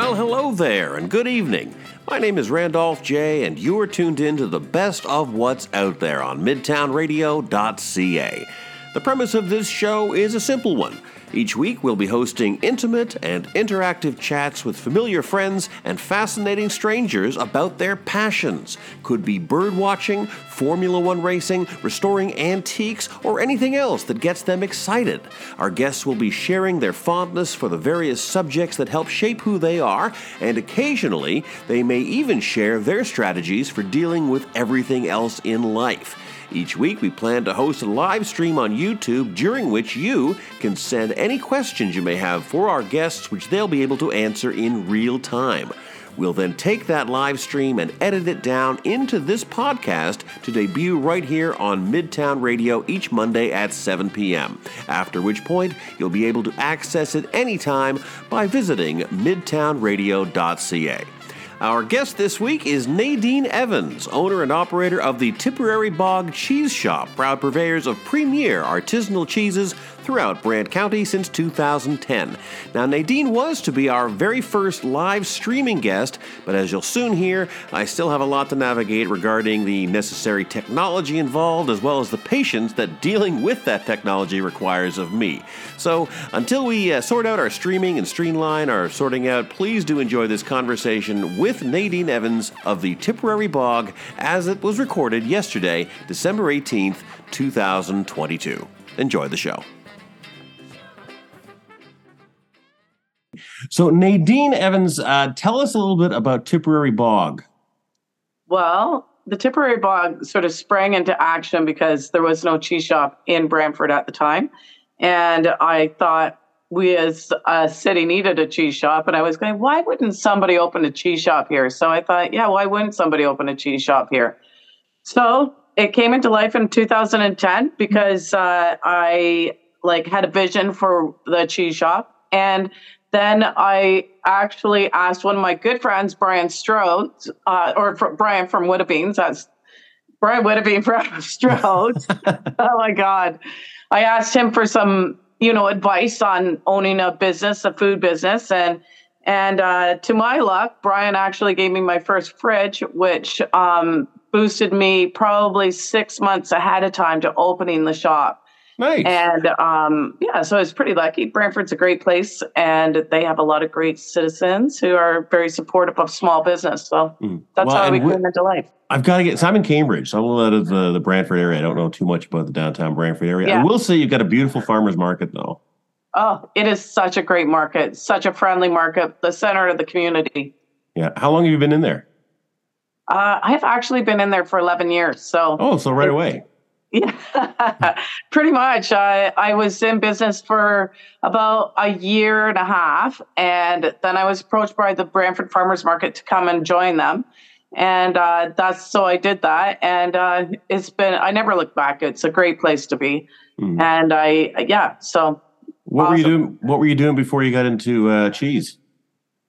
Well, hello there, and good evening. My name is Randolph J, and you are tuned in to the best of what's out there on MidtownRadio.ca. The premise of this show is a simple one. Each week, we'll be hosting intimate and interactive chats with familiar friends and fascinating strangers about their passions. Could be bird watching, Formula One racing, restoring antiques, or anything else that gets them excited. Our guests will be sharing their fondness for the various subjects that help shape who they are, and occasionally, they may even share their strategies for dealing with everything else in life. Each week, we plan to host a live stream on YouTube during which you can send any questions you may have for our guests, which they'll be able to answer in real time. We'll then take that live stream and edit it down into this podcast to debut right here on Midtown Radio each Monday at 7 p.m. After which point, you'll be able to access it anytime by visiting midtownradio.ca. Our guest this week is Nadine Evans, owner and operator of the Tipperary Bog Cheese Shop, proud purveyors of premier artisanal cheeses throughout Brant County since 2010. Now, Nadine was to be our very first live streaming guest, but as you'll soon hear, I still have a lot to navigate regarding the necessary technology involved as well as the patience that dealing with that technology requires of me. So, until we uh, sort out our streaming and streamline our sorting out, please do enjoy this conversation with Nadine Evans of the Tipperary Bog as it was recorded yesterday, December 18th, 2022. Enjoy the show. So, Nadine Evans, uh, tell us a little bit about Tipperary Bog. Well, the Tipperary Bog sort of sprang into action because there was no cheese shop in Brantford at the time. And I thought we as a city needed a cheese shop. And I was going, why wouldn't somebody open a cheese shop here? So I thought, yeah, why wouldn't somebody open a cheese shop here? So it came into life in 2010 because uh, I like had a vision for the cheese shop. And then I actually asked one of my good friends, Brian Strode, uh, or Brian from Woodbeans. That's Brian Woodbean from Strode. oh my God. I asked him for some, you know, advice on owning a business, a food business. And and uh, to my luck, Brian actually gave me my first fridge, which um, boosted me probably six months ahead of time to opening the shop. Nice. And um, yeah, so I was pretty lucky. Brantford's a great place, and they have a lot of great citizens who are very supportive of small business. So mm. that's well, how we came into life. I've got to get. So I'm in Cambridge, so I'm a little out of the, the Brantford area. I don't know too much about the downtown Brantford area. Yeah. I will say you've got a beautiful farmers market, though. Oh, it is such a great market, such a friendly market, the center of the community. Yeah. How long have you been in there? Uh, I have actually been in there for 11 years. So. Oh, so right away. Yeah, pretty much. I, I was in business for about a year and a half, and then I was approached by the Brantford Farmers Market to come and join them. And uh, that's so I did that, and uh, it's been I never looked back. It's a great place to be, mm. and I yeah. So what awesome. were you doing? What were you doing before you got into uh, cheese?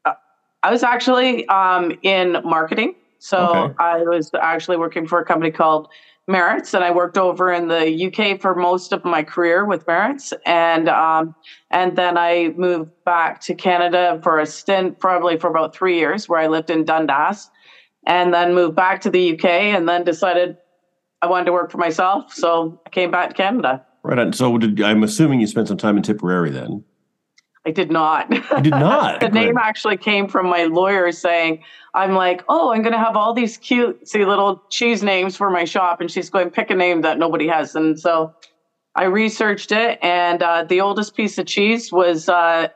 Uh, I was actually um, in marketing, so okay. I was actually working for a company called Merritt's, and I worked over in the UK for most of my career with Merits, and um, and then I moved back to Canada for a stint, probably for about three years, where I lived in Dundas, and then moved back to the UK, and then decided I wanted to work for myself, so I came back to Canada. Right. On. So did, I'm assuming you spent some time in Tipperary then. I did not. You did not. the name actually came from my lawyer saying, I'm like, oh, I'm going to have all these cutesy little cheese names for my shop. And she's going, pick a name that nobody has. And so I researched it. And uh, the oldest piece of cheese was, uh,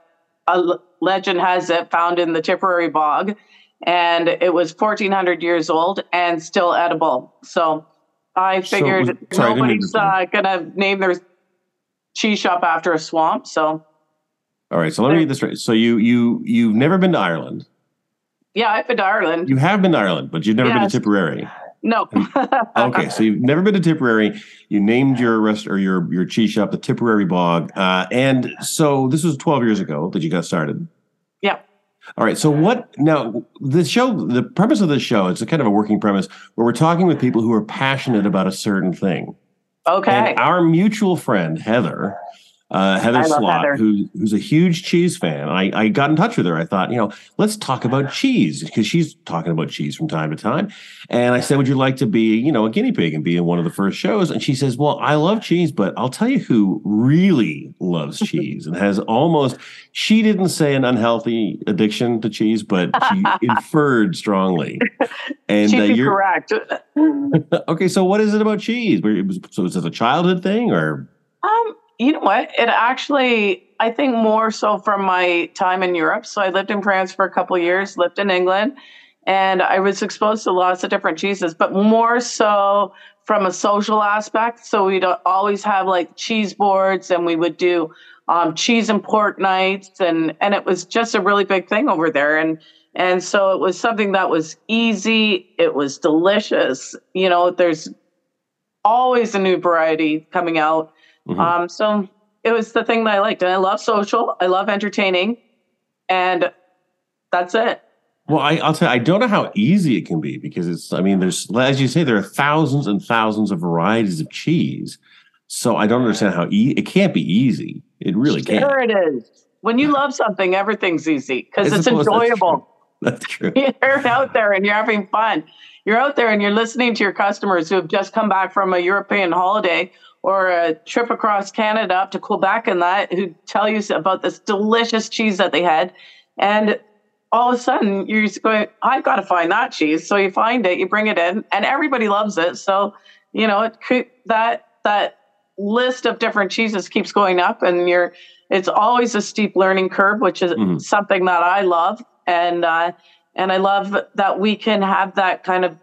a legend has it, found in the Tipperary bog. And it was 1400 years old and still edible. So I figured so, sorry, nobody's uh, going to name their cheese shop after a swamp. So all right, so let me read this right. So you you you've never been to Ireland. Yeah, I've been to Ireland. You have been to Ireland, but you've never yes. been to Tipperary. No. okay, so you've never been to Tipperary. You named your rest or your your cheese shop the Tipperary Bog, uh, and so this was 12 years ago that you got started. Yeah. All right. So what now? The show, the premise of the show, it's a kind of a working premise where we're talking with people who are passionate about a certain thing. Okay. And our mutual friend Heather uh, Heather Slott, who, who's a huge cheese fan. I, I got in touch with her. I thought, you know, let's talk about cheese because she's talking about cheese from time to time. And I said, would you like to be, you know, a guinea pig and be in one of the first shows? And she says, well, I love cheese, but I'll tell you who really loves cheese and has almost, she didn't say an unhealthy addiction to cheese, but she inferred strongly. And uh, you're correct. okay. So what is it about cheese? So is it a childhood thing or? Um, you know what? It actually, I think more so from my time in Europe. So I lived in France for a couple years, lived in England, and I was exposed to lots of different cheeses, but more so from a social aspect. So we'd always have like cheese boards, and we would do um, cheese and pork nights, and and it was just a really big thing over there. And and so it was something that was easy. It was delicious. You know, there's always a new variety coming out Mm-hmm. Um, so it was the thing that I liked. And I love social, I love entertaining, and that's it. Well, I, will tell you, I don't know how easy it can be because it's, I mean, there's, as you say, there are thousands and thousands of varieties of cheese. So I don't understand how e- it can't be easy. It really can't. Sure, it is. When you love something, everything's easy because it's enjoyable. That's true. That's true. You're out there and you're having fun. You're out there and you're listening to your customers who have just come back from a European holiday or a trip across Canada up to Quebec and that who tell you about this delicious cheese that they had. And all of a sudden you're just going, I've got to find that cheese. So you find it, you bring it in, and everybody loves it. So, you know, it that that list of different cheeses keeps going up and you're it's always a steep learning curve, which is mm-hmm. something that I love. And uh and I love that we can have that kind of,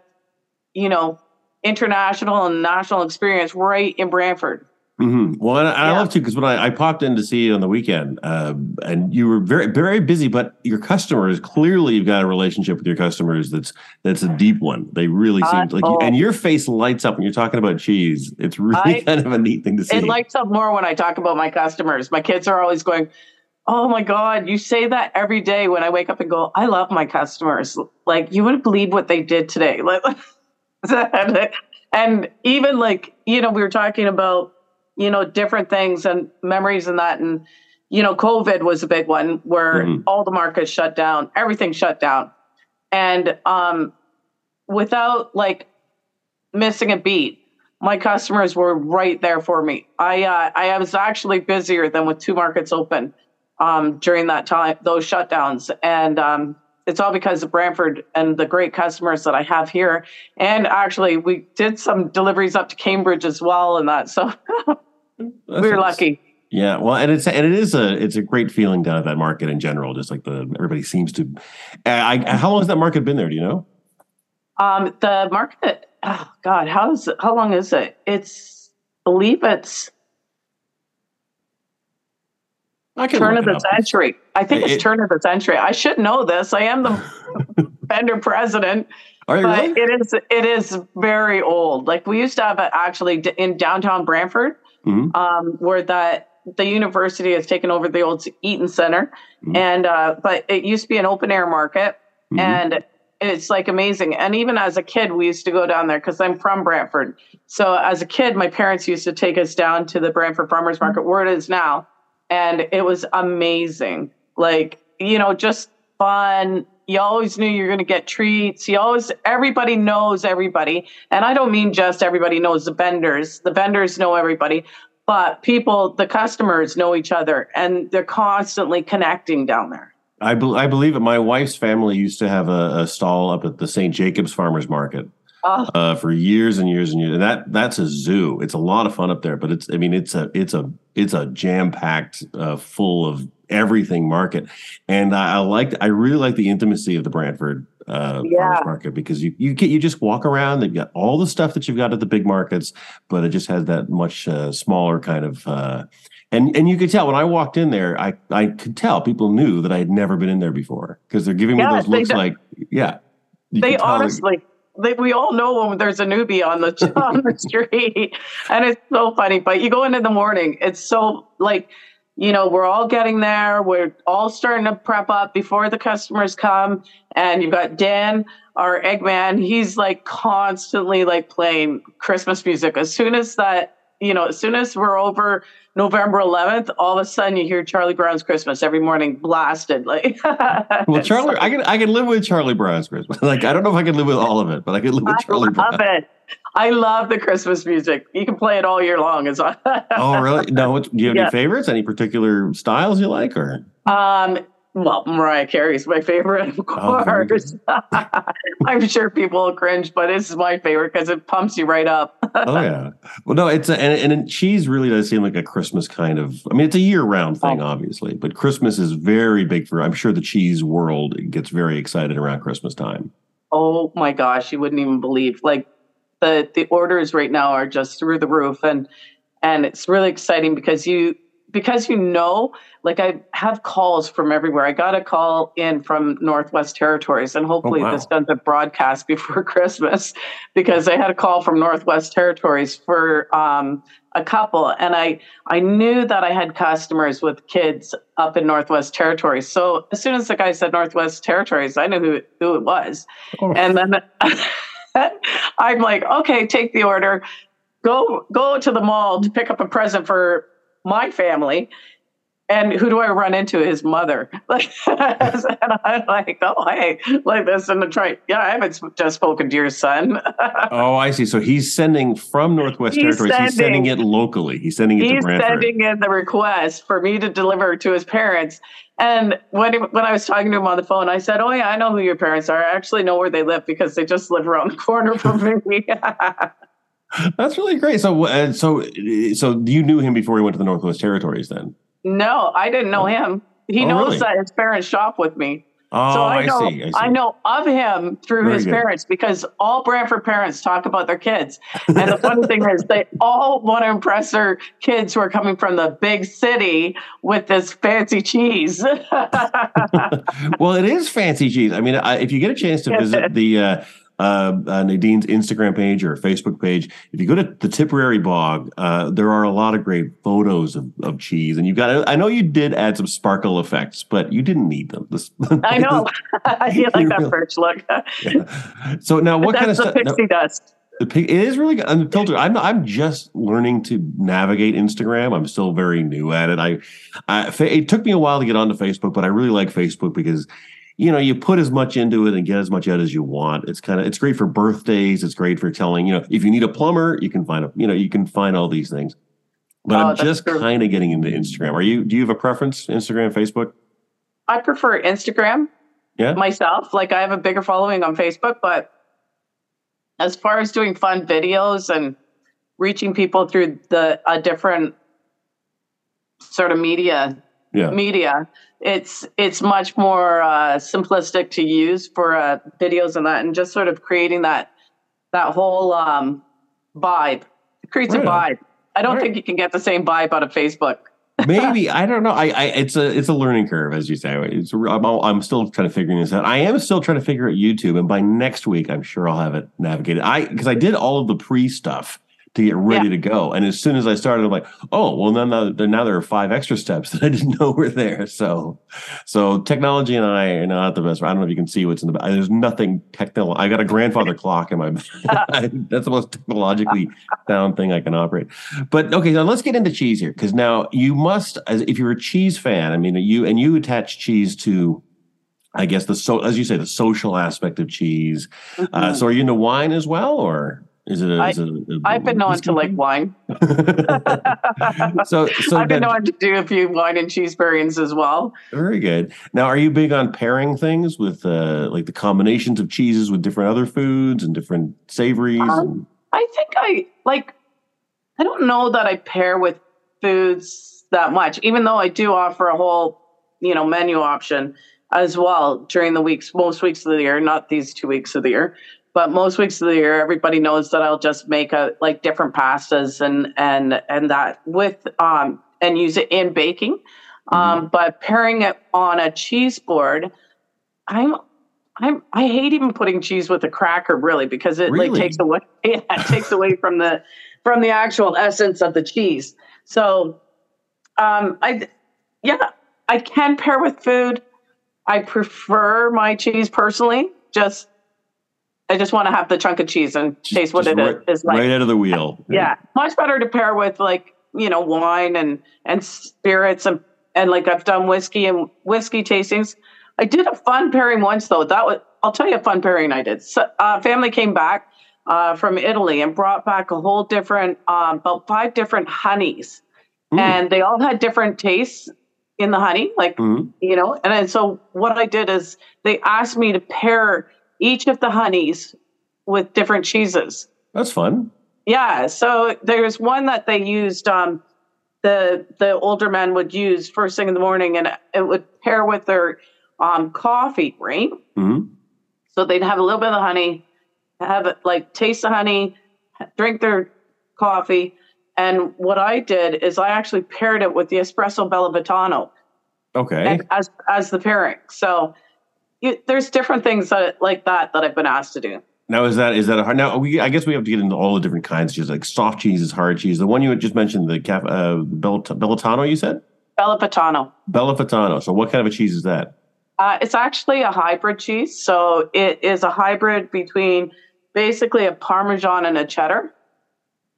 you know, international and national experience right in Brantford. Mm-hmm. Well, and I, yeah. I love to because when I, I, popped in to see you on the weekend, uh, and you were very very busy, but your customers clearly you've got a relationship with your customers that's that's a deep one. They really seem like, oh. and your face lights up when you're talking about cheese. It's really I, kind of a neat thing to see. It lights up more when I talk about my customers. My kids are always going, "Oh my god, you say that every day when I wake up and go, I love my customers. Like you wouldn't believe what they did today." Like and even like, you know, we were talking about, you know, different things and memories and that. And, you know, COVID was a big one where mm-hmm. all the markets shut down, everything shut down. And um, without like missing a beat, my customers were right there for me. I uh, I was actually busier than with two markets open um, during that time, those shutdowns, and um, it's all because of Brantford and the great customers that I have here. And actually, we did some deliveries up to Cambridge as well, and that. So we were lucky. Yeah, well, and it's and it is a it's a great feeling down at that market in general. Just like the everybody seems to. I, I how long has that market been there? Do you know? Um, the market. Oh God, how is it, how long is it? It's I believe it's turn of the century. I think it, it's turn of the century. I should know this. I am the vendor president. Are you but really? it is it is very old. Like we used to have it actually in downtown Brantford, mm-hmm. um, where that the university has taken over the old Eaton Center, mm-hmm. and uh, but it used to be an open air market, mm-hmm. and it's like amazing. And even as a kid, we used to go down there because I'm from Brantford. So as a kid, my parents used to take us down to the Brantford Farmers Market, where it is now and it was amazing. Like, you know, just fun. You always knew you're going to get treats. You always, everybody knows everybody. And I don't mean just everybody knows the vendors. The vendors know everybody, but people, the customers know each other and they're constantly connecting down there. I, be- I believe it. My wife's family used to have a, a stall up at the St. Jacobs Farmers Market. Oh. Uh, for years and years and years. And that that's a zoo. It's a lot of fun up there, but it's I mean it's a it's a it's a jam packed, uh, full of everything market. And I, I like I really like the intimacy of the Brantford uh, yeah. market because you you get you just walk around. They've got all the stuff that you've got at the big markets, but it just has that much uh, smaller kind of. Uh, and and you could tell when I walked in there, I I could tell people knew that I had never been in there before because they're giving me yeah, those looks like yeah. They honestly we all know when there's a newbie on the on the street, and it's so funny. But you go in in the morning, it's so like you know we're all getting there. We're all starting to prep up before the customers come, and you've got Dan, our Eggman. He's like constantly like playing Christmas music. As soon as that you know, as soon as we're over November 11th, all of a sudden you hear Charlie Brown's Christmas every morning blasted. Like, well, Charlie, I can I can live with Charlie Brown's Christmas. Like, I don't know if I can live with all of it, but I can live with Charlie I love Brown. it. I love the Christmas music. You can play it all year long. As oh, really? No, do you have Yeah. any favorites? Any particular styles you like, or um, well, Mariah Carey's my favorite, of Oh, course. I'm sure people will cringe, but it's my favorite because it pumps you right up. oh yeah. Well, no, it's a, and and cheese really does seem like a Christmas kind of. I mean, it's a year round thing, Oh. obviously, but Christmas is very big for. I'm sure the cheese world gets very excited around Christmas time. oh my gosh, you wouldn't even believe. Like the the orders right now are just through the roof, and and it's really exciting because you because you know like i have calls from everywhere i got a call in from northwest territories and hopefully wow. this doesn't broadcast before christmas because i had a call from northwest territories for um, a couple and i i knew that i had customers with kids up in northwest territories so as soon as the guy said northwest territories i knew who, who it was Oh. and then i'm like okay take the order go go to the mall to pick up a present for my family and who do I run into? His mother. Like, and I'm like, oh, hey, like this in the try. Yeah, I haven't just spoken to your son. Oh, I see. So he's sending from Northwest He's Territories. He's sending sending- it locally. He's sending it to He's sending in the request for me to deliver to his parents. And when when I was talking to him on the phone, I said, "Oh yeah, I know who your parents are. I actually know where they live because they just live around the corner from me." That's really great. So, uh, so, so you knew him before he went to the Northwest Territories, then? no, I didn't know him. He Oh, knows really? that his parents shop with me. Oh, so I, I, know, see. I see. know of him through Very his good. parents because all Brantford parents talk about their kids. And the funny thing is, they all want to impress their kids who are coming from the big city with this fancy cheese. well, it is fancy cheese. I mean, I, if you get a chance to visit the uh, uh, uh, Nadine's Instagram page or Facebook page, if you go to the Tipperary Bog, uh, there are a lot of great photos of, of cheese. And you've got, I know you did add some sparkle effects, but you didn't need them. This, I know. you like that Really? first look. Yeah. So now, what kind of stuff? the now- pixie dust. The pic, it is really good. Unfiltered. I'm I'm just learning to navigate Instagram. I'm still very new at it. I, I it took me a while to get onto Facebook, but I really like Facebook because you know you put as much into it and get as much out as you want. It's kind of it's great for birthdays. It's great for telling you know if you need a plumber, you can find a you know you can find all these things. But Oh, I'm just kind of getting into Instagram. Are you? Do you have a preference? Instagram, Facebook? I prefer Instagram Yeah. myself. Like I have a bigger following on Facebook, but as far as doing fun videos and reaching people through the a different sort of media Yeah. media, it's it's much more uh, simplistic to use for uh, videos and that, and just sort of creating that that whole um, vibe. It creates a vibe. I don't Right. think you can get the same vibe out of Facebook. maybe I don't know. I, I it's a it's a learning curve, as you say. It's I'm all, I'm still kind of figuring this out. I am still trying to figure out YouTube, and by next week, I'm sure I'll have it navigated. I because I did all of the pre stuff to get ready to go, and as soon as I started, I'm like, oh well, now, now there are five extra steps that I didn't know were there. So, so technology and I are not the best. I don't know if you can see what's in the back. There's nothing technical. I got a grandfather clock in my. That's the most technologically sound thing I can operate. But okay, now let's get into cheese here because now you must, as if you're a cheese fan, I mean, you and you attach cheese to, I guess the so as you say the social aspect of cheese. Uh, Mhm. so are you into wine as well, or is it? A, I- is it a- I've been known to like wine. so so I've been then- known to do a few wine and cheese pairings as well. very good. Now, are you big on pairing things with uh, like the combinations of cheeses with different other foods and different savories? Um, and- I think I like. I don't know that I pair with foods that much, even though I do offer a whole, you know, menu option as well during the weeks, most weeks of the year, not these two weeks of the year, but most weeks of the year. Everybody knows that I'll just make a like different pastas and and and that with um and use it in baking. Um, but pairing it on a cheese board, I'm I'm I hate even putting cheese with a cracker really because it Really? like takes away yeah, it takes away from the from the actual essence of the cheese. So um I yeah, I can pair with food. I prefer my cheese personally. Just I just want to have the chunk of cheese and Just- taste what it right, is like. right out of the wheel. Yeah, much better to pair with like you know wine and and spirits and and like I've done whiskey and whiskey tastings. I did a fun pairing once though. That was I'll tell you a fun pairing I did. So, uh, family came back uh, from Italy and brought back a whole different um, about five different honeys, mm. and they all had different tastes in the honey, like mm. you know. And then, so what I did is they asked me to pair each of the honeys with different cheeses. That's fun. Yeah. So there's one that they used. Um, the the older men would use first thing in the morning, and it would pair with their um, coffee, right? Mm-hmm. So they'd have a little bit of the honey, have it like taste the honey, drink their coffee, and what I did is I actually paired it with the espresso Bellavitano. Okay. As as the pairing. So you, there's different things that like that that I've been asked to do. Now is that is that a hard? Now we I guess we have to get into all the different kinds of cheese, like soft cheeses, hard cheese. The one you just mentioned, the caf, uh, Bellatano, you said. Bellavitano. Bellavitano. So what kind of a cheese is that? Uh, it's actually a hybrid cheese. So it is a hybrid between basically a Parmesan and a cheddar.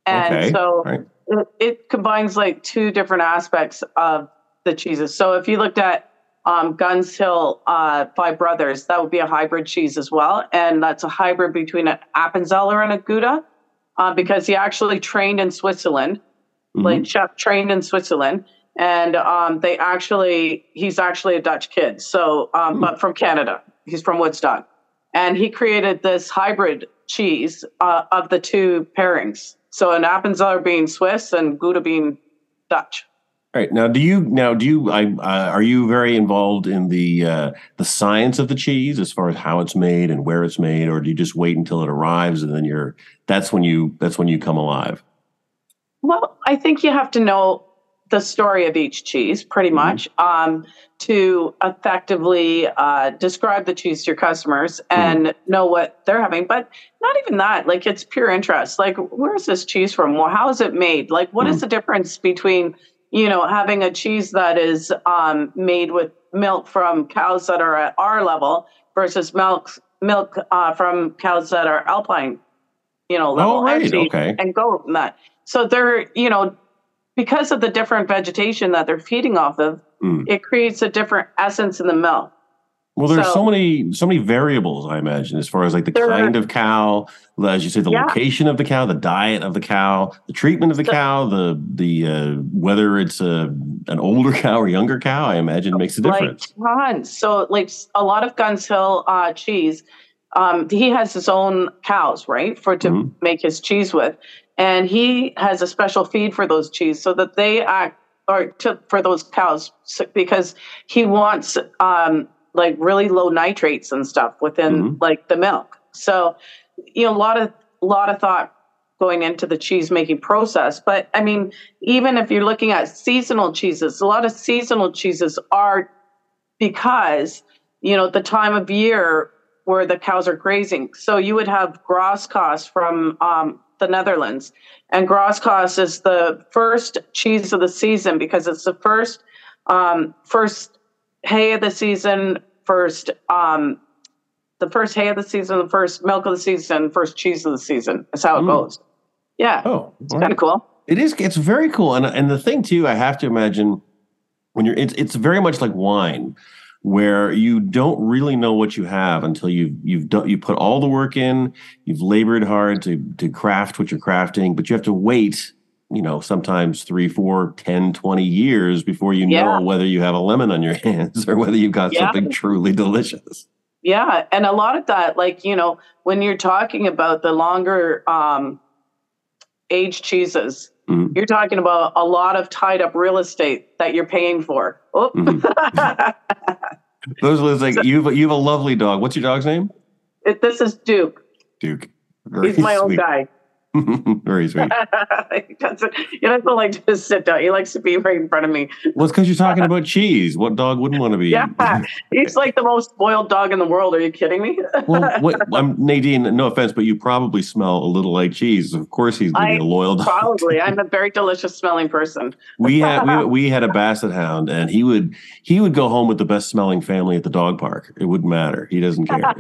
And okay. so right. it, it combines like two different aspects of the cheeses. So if you looked at um, Gunn's Hill uh, Five Brothers. That would be a hybrid cheese as well, and that's a hybrid between an Appenzeller and a Gouda, uh, because he actually trained in Switzerland, mm-hmm. like chef trained in Switzerland, and um, they actually he's actually a Dutch kid, so um, mm-hmm. but from Canada. He's from Woodstock, and he created this hybrid cheese uh, of the two pairings. So an Appenzeller being Swiss and Gouda being Dutch. All right now, do you now do you I, uh, are you very involved in the uh, the science of the cheese as far as how it's made and where it's made, or do you just wait until it arrives and then you're that's when you that's when you come alive? Well, I think you have to know the story of each cheese pretty mm-hmm. much um, to effectively uh, describe the cheese to your customers mm-hmm. and mm-hmm. know what they're having. But not even that, like it's pure interest. Like, where's this cheese from? Well, how is it made? Like, what mm-hmm. is the difference between you know, having a cheese that is um, made with milk from cows that are at our level versus milk milk uh, from cows that are alpine, you know, level. Oh, right. And okay. And go from that. So they're, you know, because of the different vegetation that they're feeding off of, mm. it creates a different essence in the milk. Well, there's so, so, many so many variables, I imagine, as far as like the kind of cow, as you say, the yeah. location of the cow, the diet of the cow, the treatment of the, the cow, the the uh, whether it's a an older cow or younger cow. I imagine makes a difference. Like tons. So, like a lot of Gunn's Hill uh, cheese, um, he has his own cows, right, for to mm-hmm. make his cheese with, and he has a special feed for those cheese so that they act or to, for those cows because he wants um, like really low nitrates and stuff within mm-hmm. like the milk. So, you know, a lot of a lot of thought going into the cheese making process. But I mean, even if you're looking at seasonal cheeses, a lot of seasonal cheeses are because, you know, the time of year where the cows are grazing. So you would have Graskaas from um, the Netherlands. And Graskaas is the first cheese of the season because it's the first um, first hay of the season, first um, the first hay of the season, the first milk of the season, first cheese of the season. That's how it mm. goes. Yeah. Oh, it's kind of cool. It is. It's very cool, and and the thing too, I have to imagine when you're, it's it's very much like wine, where you don't really know what you have until you've you've done you put all the work in, you've labored hard to to craft what you're crafting, but you have to wait you know sometimes three four ten twenty years before you yeah. know whether you have a lemon on your hands or whether you've got yeah. something truly delicious yeah and a lot of that like you know when you're talking about the longer um aged cheeses mm-hmm. you're talking about a lot of tied up real estate that you're paying for oh. mm-hmm. those are like you have, you have a lovely dog what's your dog's name it, this is duke duke Very he's my sweet. own guy Very sweet. he doesn't. He doesn't like to sit down. He likes to be right in front of me. Well, it's because you're talking about cheese. What dog wouldn't want to be? Yeah, he's like the most spoiled dog in the world. Are you kidding me? well, what, I'm Nadine. No offense, but you probably smell a little like cheese. Of course, he's going to be a loyal dog. Probably. I'm a very delicious smelling person. we had we, we had a basset hound, and he would he would go home with the best smelling family at the dog park. It wouldn't matter. He doesn't care.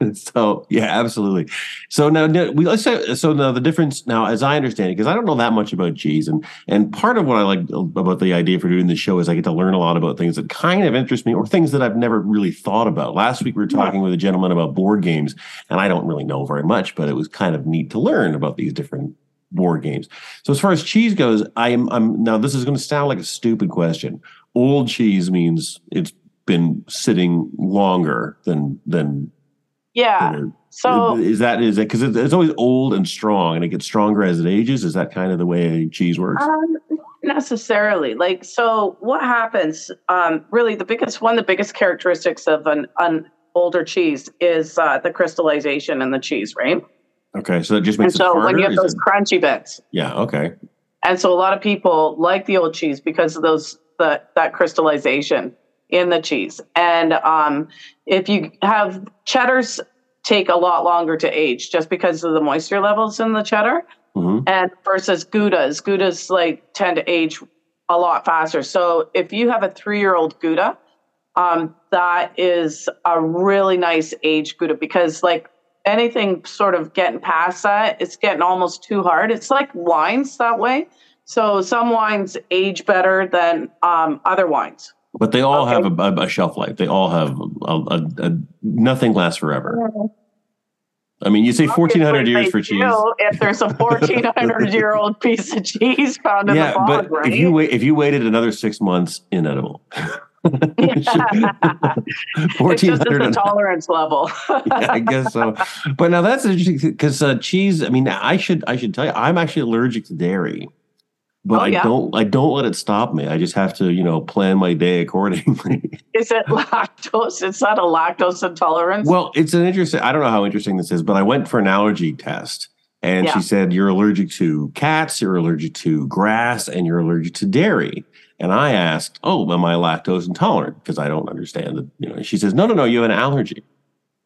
so yeah, absolutely. So now we let's say so now the difference now, as I understand it, because I don't know that much about cheese, and and part of what I like uh, about the idea for doing this show is I get to learn a lot about things that kind of interest me or things that I've never really thought about. Last week we were talking with a gentleman about board games, and I don't really know very much, but it was kind of neat to learn about these different board games. So as far as cheese goes, I am I'm now this is going to sound like a stupid question. Old cheese means it's been sitting longer than than yeah. So is that is it because it's always old and strong and it gets stronger as it ages? Is that kind of the way cheese works? Um, necessarily. Like so, what happens? Um, really, the biggest one, the biggest characteristics of an, an older cheese is uh, the crystallization in the cheese, right? Okay, so that just makes and so harder, when you have those it? crunchy bits. Yeah. Okay. And so a lot of people like the old cheese because of those the that crystallization in the cheese. And um, if you have cheddars take a lot longer to age just because of the moisture levels in the cheddar. Mm-hmm. And versus Goudas, Goudas like tend to age a lot faster. So if you have a three-year-old Gouda, um, that is a really nice age Gouda because like anything sort of getting past that, it's getting almost too hard. It's like wines that way. So some wines age better than um, other wines. But they all okay. have a, a, shelf life. They all have a, a, nothing lasts forever. I mean, you say fourteen hundred years for cheese. If there's a fourteen hundred year old piece of cheese found in yeah, the bog, but right? if you wait, if you waited another six months, inedible. Fourteen hundred tolerance level. yeah, I guess so. But now that's interesting because uh, cheese. I mean, I should I should tell you, I'm actually allergic to dairy but oh, I don't I don't let it stop me. I just have to, you know, plan my day accordingly. is it lactose? It's not a lactose intolerance. Well, it's an interesting I don't know how interesting this is, but I went for an allergy test and yeah. she said you're allergic to cats, you're allergic to grass, and you're allergic to dairy. And I asked, "Oh, am I lactose intolerant?" Because I don't understand the, you know. She says, "No, no, no, you have an allergy."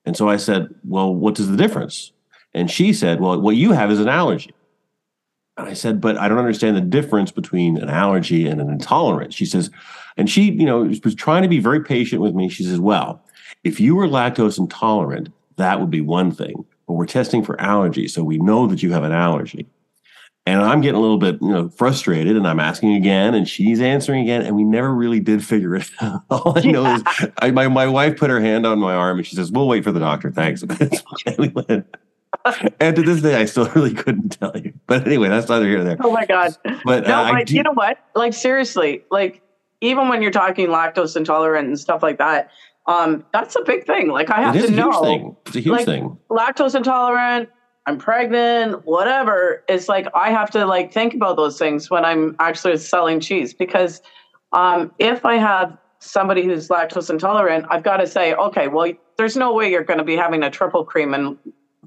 And so I said, "Well, what is the difference?" And she said, "Well, what you have is an allergy." And I said, but I don't understand the difference between an allergy and an intolerance. She says, and she, you know, was trying to be very patient with me. She says, well, if you were lactose intolerant, that would be one thing. But we're testing for allergy, so we know that you have an allergy. And I'm getting a little bit, you know, frustrated, and I'm asking again, and she's answering again, and we never really did figure it out. All I know is, I, my my wife put her hand on my arm, and she says, "We'll wait for the doctor." Thanks. and to this day, I still really couldn't tell you. But anyway, that's neither here nor there. Oh my god! But no, uh, do, you know what? Like seriously, like even when you're talking lactose intolerant and stuff like that, um, that's a big thing. Like I have to know. Thing. It's a huge like, thing. Lactose intolerant. I'm pregnant, whatever. It's like I have to like think about those things when I'm actually selling cheese because um, if I have somebody who's lactose intolerant, I've got to say, okay, well, there's no way you're going to be having a triple cream and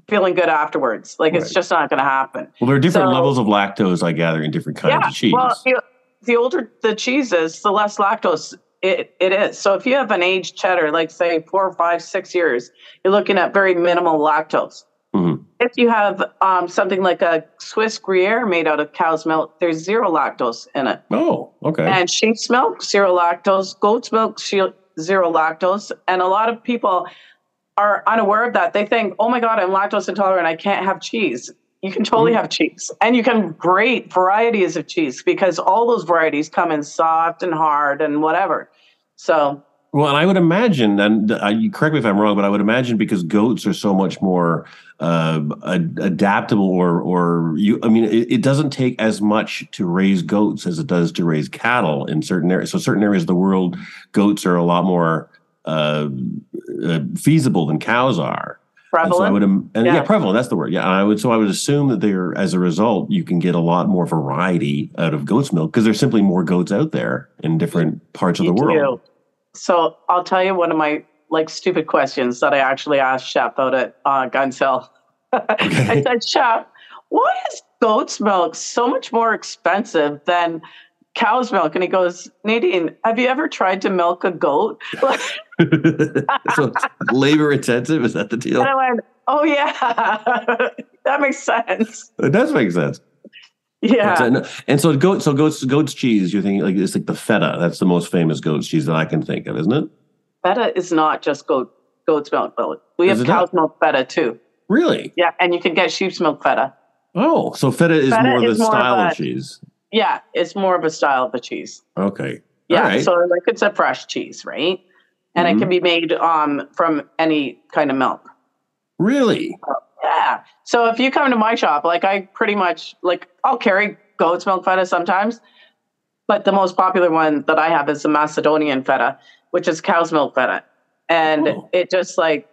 feeling good afterwards. Like right. it's just not going to happen. Well, there are different so, levels of lactose, I gather, in different kinds yeah, of cheese. Well, the, the older the cheese is, the less lactose it, it is. So if you have an aged cheddar, like say four, five, six years, you're looking at very minimal lactose. Mm-hmm. If you have um, something like a Swiss Gruyere made out of cow's milk, there's zero lactose in it. Oh, okay. And sheep's milk, zero lactose. Goat's milk, zero lactose. And a lot of people, are unaware of that, they think, oh my God, I'm lactose intolerant. I can't have cheese. You can totally mm. have cheese. And you can great varieties of cheese because all those varieties come in soft and hard and whatever. So well, and I would imagine, and uh, you correct me if I'm wrong, but I would imagine because goats are so much more uh, adaptable, or or you, I mean, it, it, doesn't take as much to raise goats as it does to raise cattle in certain areas. So, certain areas of the world, goats are a lot more uh, uh, feasible than cows are. Prevalent. And so I would, and yeah. yeah. prevalent. That's the word. Yeah, I would. So I would assume that they're, as a result, you can get a lot more variety out of goat's milk because there's simply more goats out there in different parts of the world. So I'll tell you one of my like stupid questions that I actually asked Shep out at uh, Gunn's Hill. Okay. I said, Shep, why is goat's milk so much more expensive than cow's milk. And he goes, Nadine, have you ever tried to milk a goat? so labor intensive? Is that the deal? And I went, oh, yeah, that makes sense. It does make sense. Yeah. And so goat, so goat's goat's cheese. You're thinking like it's like the feta. That's the most famous goat's cheese that I can think of, isn't it? Feta is not just goat goat's milk. We have cow's milk feta too. Really? Yeah, and you can get sheep's milk feta. Oh, so feta is Feta more is the more style of, a- cheese. Yeah, it's more of a style of a cheese. Okay. Yeah, right. so like it's a fresh cheese, right? And Mhm. it can be made um from any kind of milk. really? Yeah. So if you come to my shop, like I pretty much like I'll carry goat's milk feta sometimes, but the most popular one that I have is the Macedonian feta, which is cow's milk feta, and Oh. it just like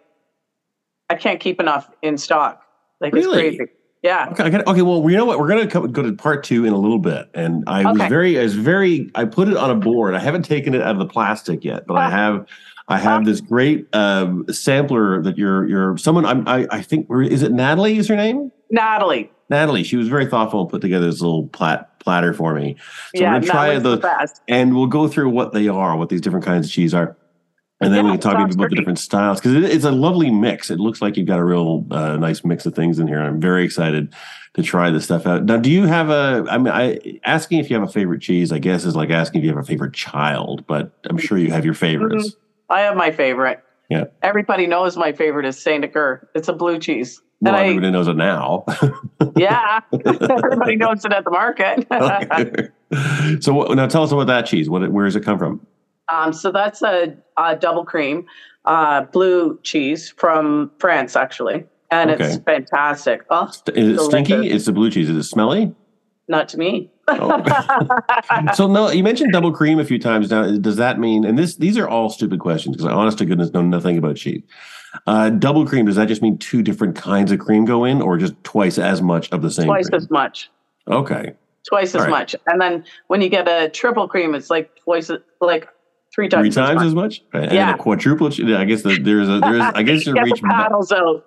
I can't keep enough in stock. Like it's crazy. Yeah. Okay, okay. Well, you know what? We're gonna come, go to part two in a little bit, and I was very, I was very, I put it on a board. I haven't taken it out of the plastic yet, but I Ah. have, I have this great um, sampler that you're, you're someone. I'm, I, I think, is it Natalie? Is her name? Natalie. Natalie. She was very thoughtful and put together this little plat platter for me. So yeah, we're gonna try the and we'll go through what they are, what these different kinds of cheese are. And then we can talk about the different styles because it, it's a lovely mix. It looks like you've got a real uh, nice mix of things in here. I'm very excited to try this stuff out. Now, do you have a? I mean, I asking if you have a favorite cheese. I guess is like asking if you have a favorite child, but I'm sure you have your favorites. I have my favorite. Yeah. Everybody knows my favorite is Saint Agur. It's a blue cheese. Well, and I, everybody knows it now. yeah, everybody knows it at the market. so what, now, tell us about that cheese. What? Where does it come from? um, so that's a, a double cream uh, blue cheese from France, actually, and it's fantastic. Oh, Is it stinky? It's the blue cheese. Is it smelly? Not to me. Oh. so no, you mentioned double cream a few times now. Does that mean? And this, these are all stupid questions because I, honest to goodness, know nothing about cheese. Uh, double cream. Does that just mean two different kinds of cream go in, or just twice as much of the same? Twice cream? as much. Okay. Twice as right. much. And then when you get a triple cream, it's like twice, like three times. Three as times much. as much, and Yeah. a quadruple. ch- I guess that there's a there's. I guess you reach. the paddles out.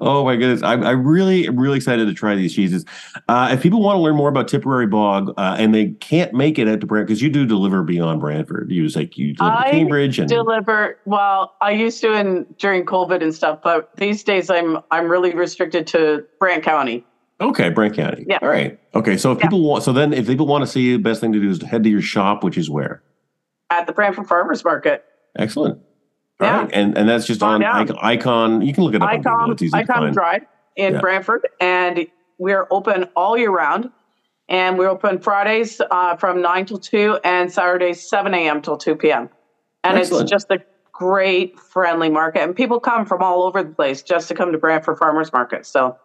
oh my goodness! I'm, I'm really, really excited to try these cheeses. Uh, if people want to learn more about Tipperary Bog uh, and they can't make it out to Brantford, because you do deliver beyond Brantford, you like you deliver to I Cambridge and deliver well i used to in during covid and stuff but these days i'm i'm really restricted to brant county okay, Brant County. Yeah. All right. Okay. So if Yeah. people want, so then if people want to see you, best thing to do is to head to your shop, which is where. at the brantford farmers market Excellent. All Yeah. right, and and that's just on on Icomm, Icomm. You can look it up on Icomm It's easy to Icomm drive in Yeah. brantford and we're open all year round and we're open fridays uh, from 9 till 2 and saturdays 7 a.m till 2 p.m and Excellent. it's just a great friendly market and people come from all over the place just to come to brantford farmers market so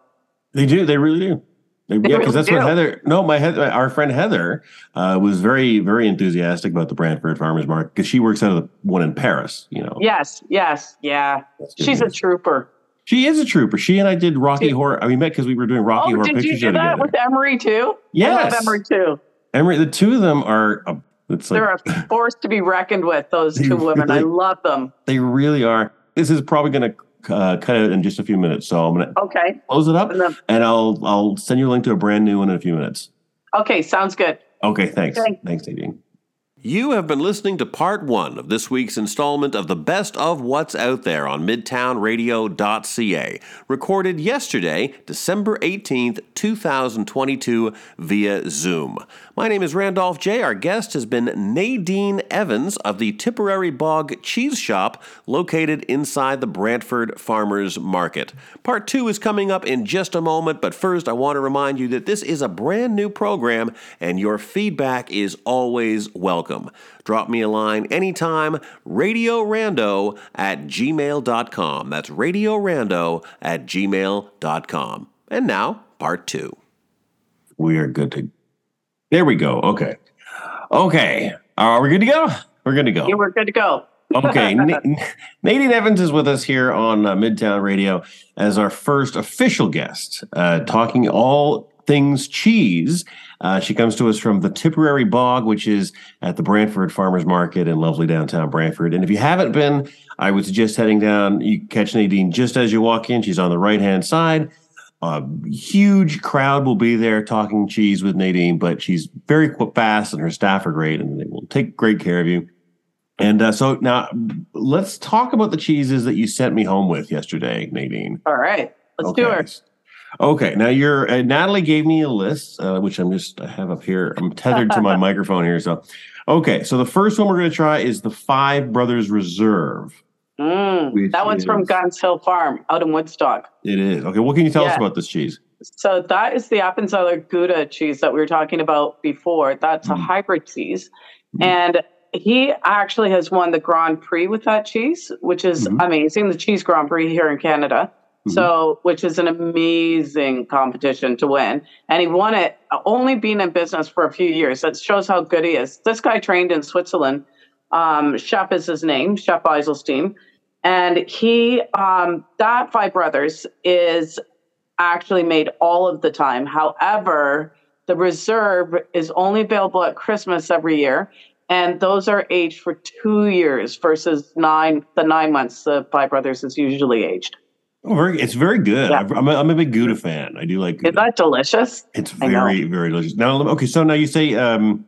They do. They really do. They, yeah, because that's what. Heather. No, my Heather, our friend Heather, uh, was very, very enthusiastic about the Brantford Farmers Market because she works out of the one in Paris. You know, yes yes yeah she's a trooper she is a trooper. She and I did Rocky Horror. We met because we were doing Rocky oh, Horror did Picture you Show do that together. with Emery too? Yes. I love Emery too. Emery, the two of them are. Uh, it's like They're a force to be reckoned with. Those two women, I love them. they really are. This is probably going to uh, cut it in just a few minutes, so I'm going to Okay, close it up and and I'll I'll send you a link to a brand new one in a few minutes. okay, sounds good. Okay, thanks. Okay. Thanks, Nadine. You have been listening to part one of this week's installment of the Best of What's Out There on MidtownRadio.ca, recorded yesterday, December 18th, 2022, via Zoom. My name is Randolph J. Our guest has been Nadine Evans of the Tipperary Bog Cheese Shop, located inside the Brantford Farmers Market. Part two is coming up in just a moment, but first I want to remind you that this is a brand new program and your feedback is always welcome. Drop me a line anytime, radiorando at gmail.com. That's radiorando at gmail.com. And now, part two. We are good to. There we go. Okay. Okay. Are we good to go? We're good to go You were good to go. okay, Na- Nadine Evans is with us here on uh, Midtown Radio as our first official guest, uh, talking all things cheese. Uh, she comes to us from the Tipperary Bog, which is at the Brantford Farmers Market in lovely downtown Brantford. And if you haven't been, I would suggest heading down. You catch Nadine just as you walk in. She's on the right hand side. A huge crowd will be there talking cheese with Nadine, but she's very fast and her staff are great and they will take great care of you. And uh, so now let's talk about the cheeses that you sent me home with yesterday, Nadine. All right, let's do Okay. Okay, now you're uh, Natalie gave me a list, uh, which I'm just I have up here. I'm tethered to my microphone here, so Okay, so the first one we're going to try is the Five Brothers Reserve. Mm, that one's from is- Gunn's Hill Farm out in Woodstock. It is. Okay, what can you tell us about this cheese? So that is the Appenzeller Gouda cheese that we were talking about before. That's a Mm. hybrid cheese. Mm. And he actually has won the Grand Prix with that cheese, which is Mhm. amazing. The Cheese Grand Prix here in Canada. Mhm. So, which is an amazing competition to win. And he won it only being in business for a few years. That shows how good he is. This guy trained in Switzerland. Um, Shep is his name, Shep Ysselstein. And he, um, that Five Brothers is actually made all of the time. However, the reserve is only available at Christmas every year. And those are aged for two years versus nine, the nine months the Five Brothers is usually aged. Oh, very. It's very good. Yeah. I'm, a, I'm a big Gouda fan. I do like. Is that delicious? It's very, very delicious. Now, okay, so now you say, um,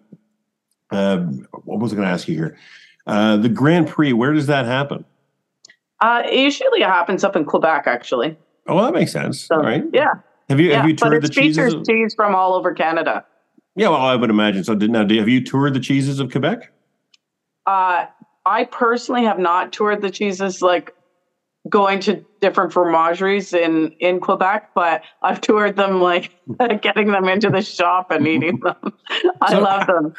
um, what was I going to ask you here? Uh, the Grand Prix. Where does that happen? Uh, it usually happens up in Quebec, actually. Oh, well, that makes sense. So, right. Yeah, Have you yeah. have you toured the cheeses? of- cheese from all over Canada. yeah, well, I would imagine. So, did, now, do, have you toured the cheeses of Quebec? Uh, I personally have not toured the cheeses like going to different fromageries in in Quebec, but I've toured them like getting them into the shop and eating them. I So- love them.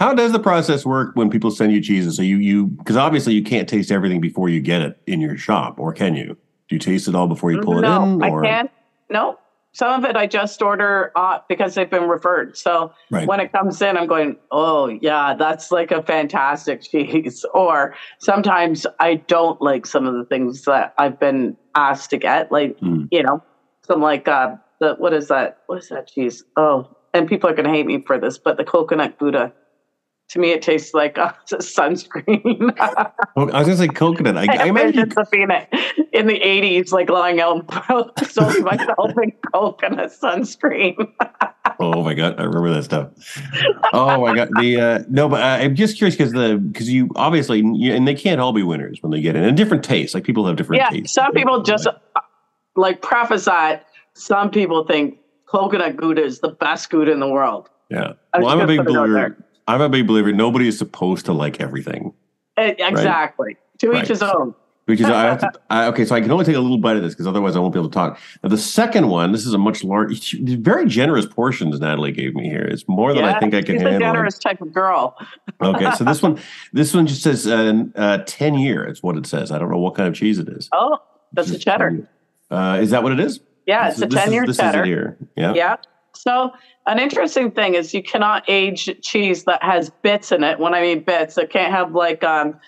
How does the process work when people send you cheeses? So you you because obviously you can't taste everything before you get it in your shop, or can you? Do you taste it all before you pull no, it in? Or I can't. No, some of it I just order uh, because they've been referred. So right? when it comes in, I'm going, oh, yeah, that's like a fantastic cheese. Or sometimes I don't like some of the things that I've been asked to get, like, Mm. you know, some like, uh, the, what is that? What is that cheese? Oh, and people are going to hate me for this, but the coconut Gouda. To me, it tastes like uh, sunscreen. Well, I was gonna say coconut. I, I I imagine. Safina in the 80s, like lying out soaking myself in coconut sunscreen. Oh my god, I remember that stuff. Oh my god, the uh, no, but uh, I'm just curious because the because you obviously you, and they can't all be winners when they get in, and different tastes. Like people have different yeah, tastes. some people just uh, like preface that. Some people think coconut Gouda is the best Gouda in the world. yeah. I Well, I'm a big it believer. I'm a big believer. Nobody is supposed to like everything. Exactly. To Right. each his own. Which is I have to, I, okay, so I can only take a little bite of this because otherwise I won't be able to talk. Now the second one, this is a much larger, very generous portions Natalie gave me here. It's more than I think I can She's a handle. generous type of girl. Okay, so this one, this one just says uh, uh, ten year. It's what it says. I don't know what kind of cheese it is. Oh, that's a cheddar. Uh, is that what it is? Yeah, This it's a is- 10 year cheddar. Is. Yeah. Yeah. So an interesting thing is you cannot age cheese that has bits in it. When I mean bits, it can't have like um,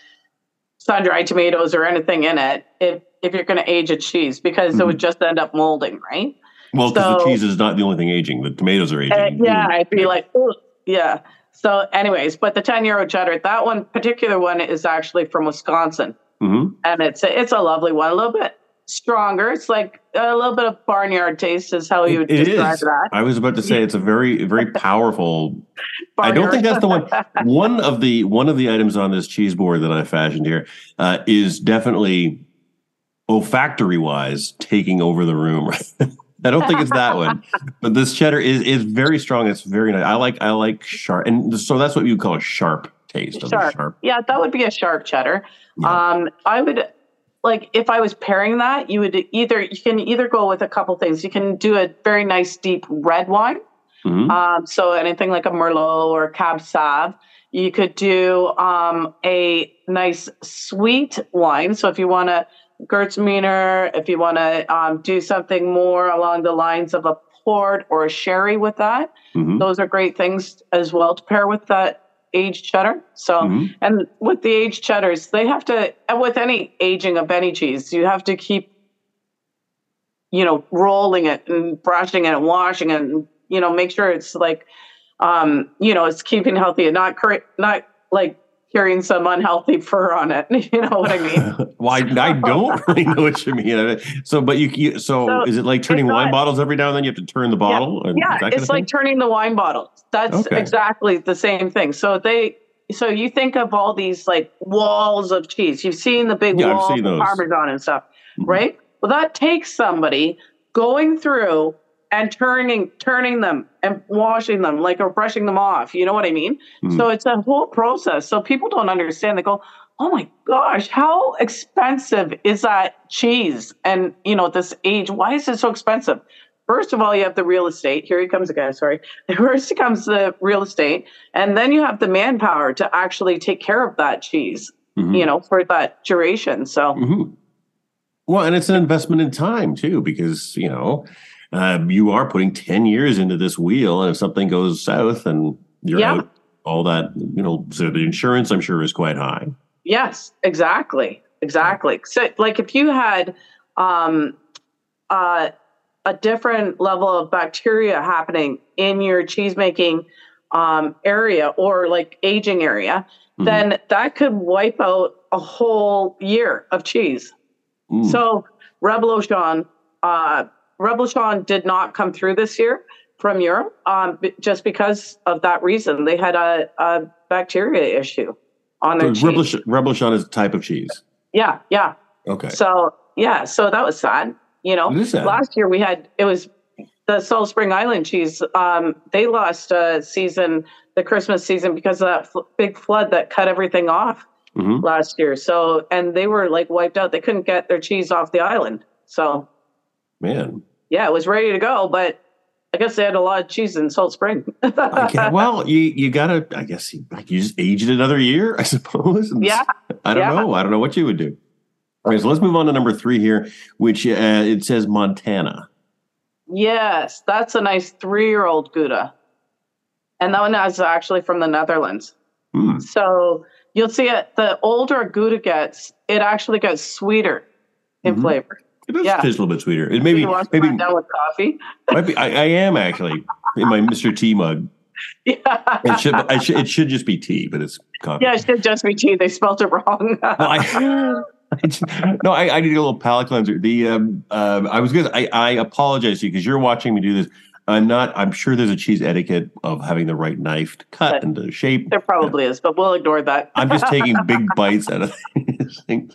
sun dried tomatoes or anything in it. If if you're going to age a cheese, because it would just end up molding, right? Well, because the cheese is not the only thing aging. The tomatoes are aging. Uh, yeah, I'd be like, "Ugh." yeah. So, anyways, but the 10 euro cheddar, that one particular one is actually from Wisconsin, hmm and it's a, it's a lovely one, a little bit stronger. It's like a little bit of barnyard taste, is how you would It describe is. that. I was about to say it's a very, very powerful I don't think that's the one. One of the one of the items on this cheese board that I fashioned here uh, is definitely olfactory wise taking over the room. I don't think it's that one, but this cheddar is is very strong. It's very nice. I like I like sharp, and so that's what you call a sharp taste. Of Sharp. sharp. Yeah, that would be a sharp cheddar. Yeah. Um, I would like if I was pairing that, you would either you can either go with a couple things. You can do a very nice deep red wine. Mhm. Um, so anything like a Merlot or Cab Sauv. You could do um, a nice sweet wine. So if you want to Gewürztraminer, if you want to um, do something more along the lines of a port or a sherry with that, Mhm. those are great things as well to pair with that aged cheddar. So Mhm. and with the aged cheddars, they have to, and with any aging of any cheese, you have to keep, you know, rolling it and brushing it and washing it, and you know, make sure it's like, um, you know, it's keeping healthy and not cur- not like carrying some unhealthy fur on it. You know what I mean? well, I, I don't really know what you mean. So, but you, you so, So, is it like turning wine not- bottles every now and then? You have to turn the bottle. and yeah, kind it's like thing? turning the wine bottle. That's Okay. exactly the same thing. So they. So you think of all these like walls of cheese. You've seen the big Yeah, walls of. Parmesan and stuff. Mhm. right? Well, that takes somebody going through and turning turning them and washing them like or brushing them off. You know what I mean? Mhm. So it's a whole process. So people don't understand. They go, "Oh my gosh, how expensive is that cheese?" And you know, at this age, why is it so expensive? First of all, you have the real estate. Here he comes again. Sorry. First comes the real estate, and then you have the manpower to actually take care of that cheese. Mhm. You know, for that duration. So Mhm. Well, and it's an investment in time too, because you know um, you are putting ten years into this wheel, and if something goes south and you're Yeah. out, all that you know, so the insurance I'm sure is quite high. Yes, exactly. Exactly. So like if you had um uh a different level of bacteria happening in your cheese making um area or like aging area, Mhm. then that could wipe out a whole year of cheese. Mm. So Reblochon uh Reblochon did not come through this year from Europe um just because of that reason. They had a, a bacteria issue on their So cheese. Reblochon Reblochon is a type of cheese. Yeah, yeah. Okay. So yeah, so that was sad. You know, sad. last year we had it was the Salt Spring Island cheese. Um, they lost a season, the Christmas season, because of that fl- big flood that cut everything off Mhm. last year. So and they were like wiped out. They couldn't get their cheese off the island. So Man, yeah, it was ready to go, but I guess they had a lot of cheese in Salt Spring. Can't, well, you you gotta. I guess you, like you just age it another year, I suppose. Yeah, I don't yeah. know. I don't know what you would do. Okay, so let's move on to number three here, which uh, it says Montana. yes, that's a nice three-year-old Gouda, and that one is actually from the Netherlands. Hmm. So you'll see it. The older a Gouda gets, it actually gets sweeter in Mhm. flavor. It does Yeah. taste a little bit sweeter. It maybe maybe down with coffee? might be. I, I am actually in my Mr. T mug. It Yeah. should, I should it should just be tea, but it's coffee. yeah, it should just be tea. They spelled it wrong. No, I, I just- no, I, I need a little palate cleanser. The um, uh, I was gonna. I, I apologize to you because you're watching me do this. I'm not. I'm sure there's a cheese etiquette of having the right knife to cut But- and the shape. there probably is, but we'll ignore that. I'm just taking big bites out of things.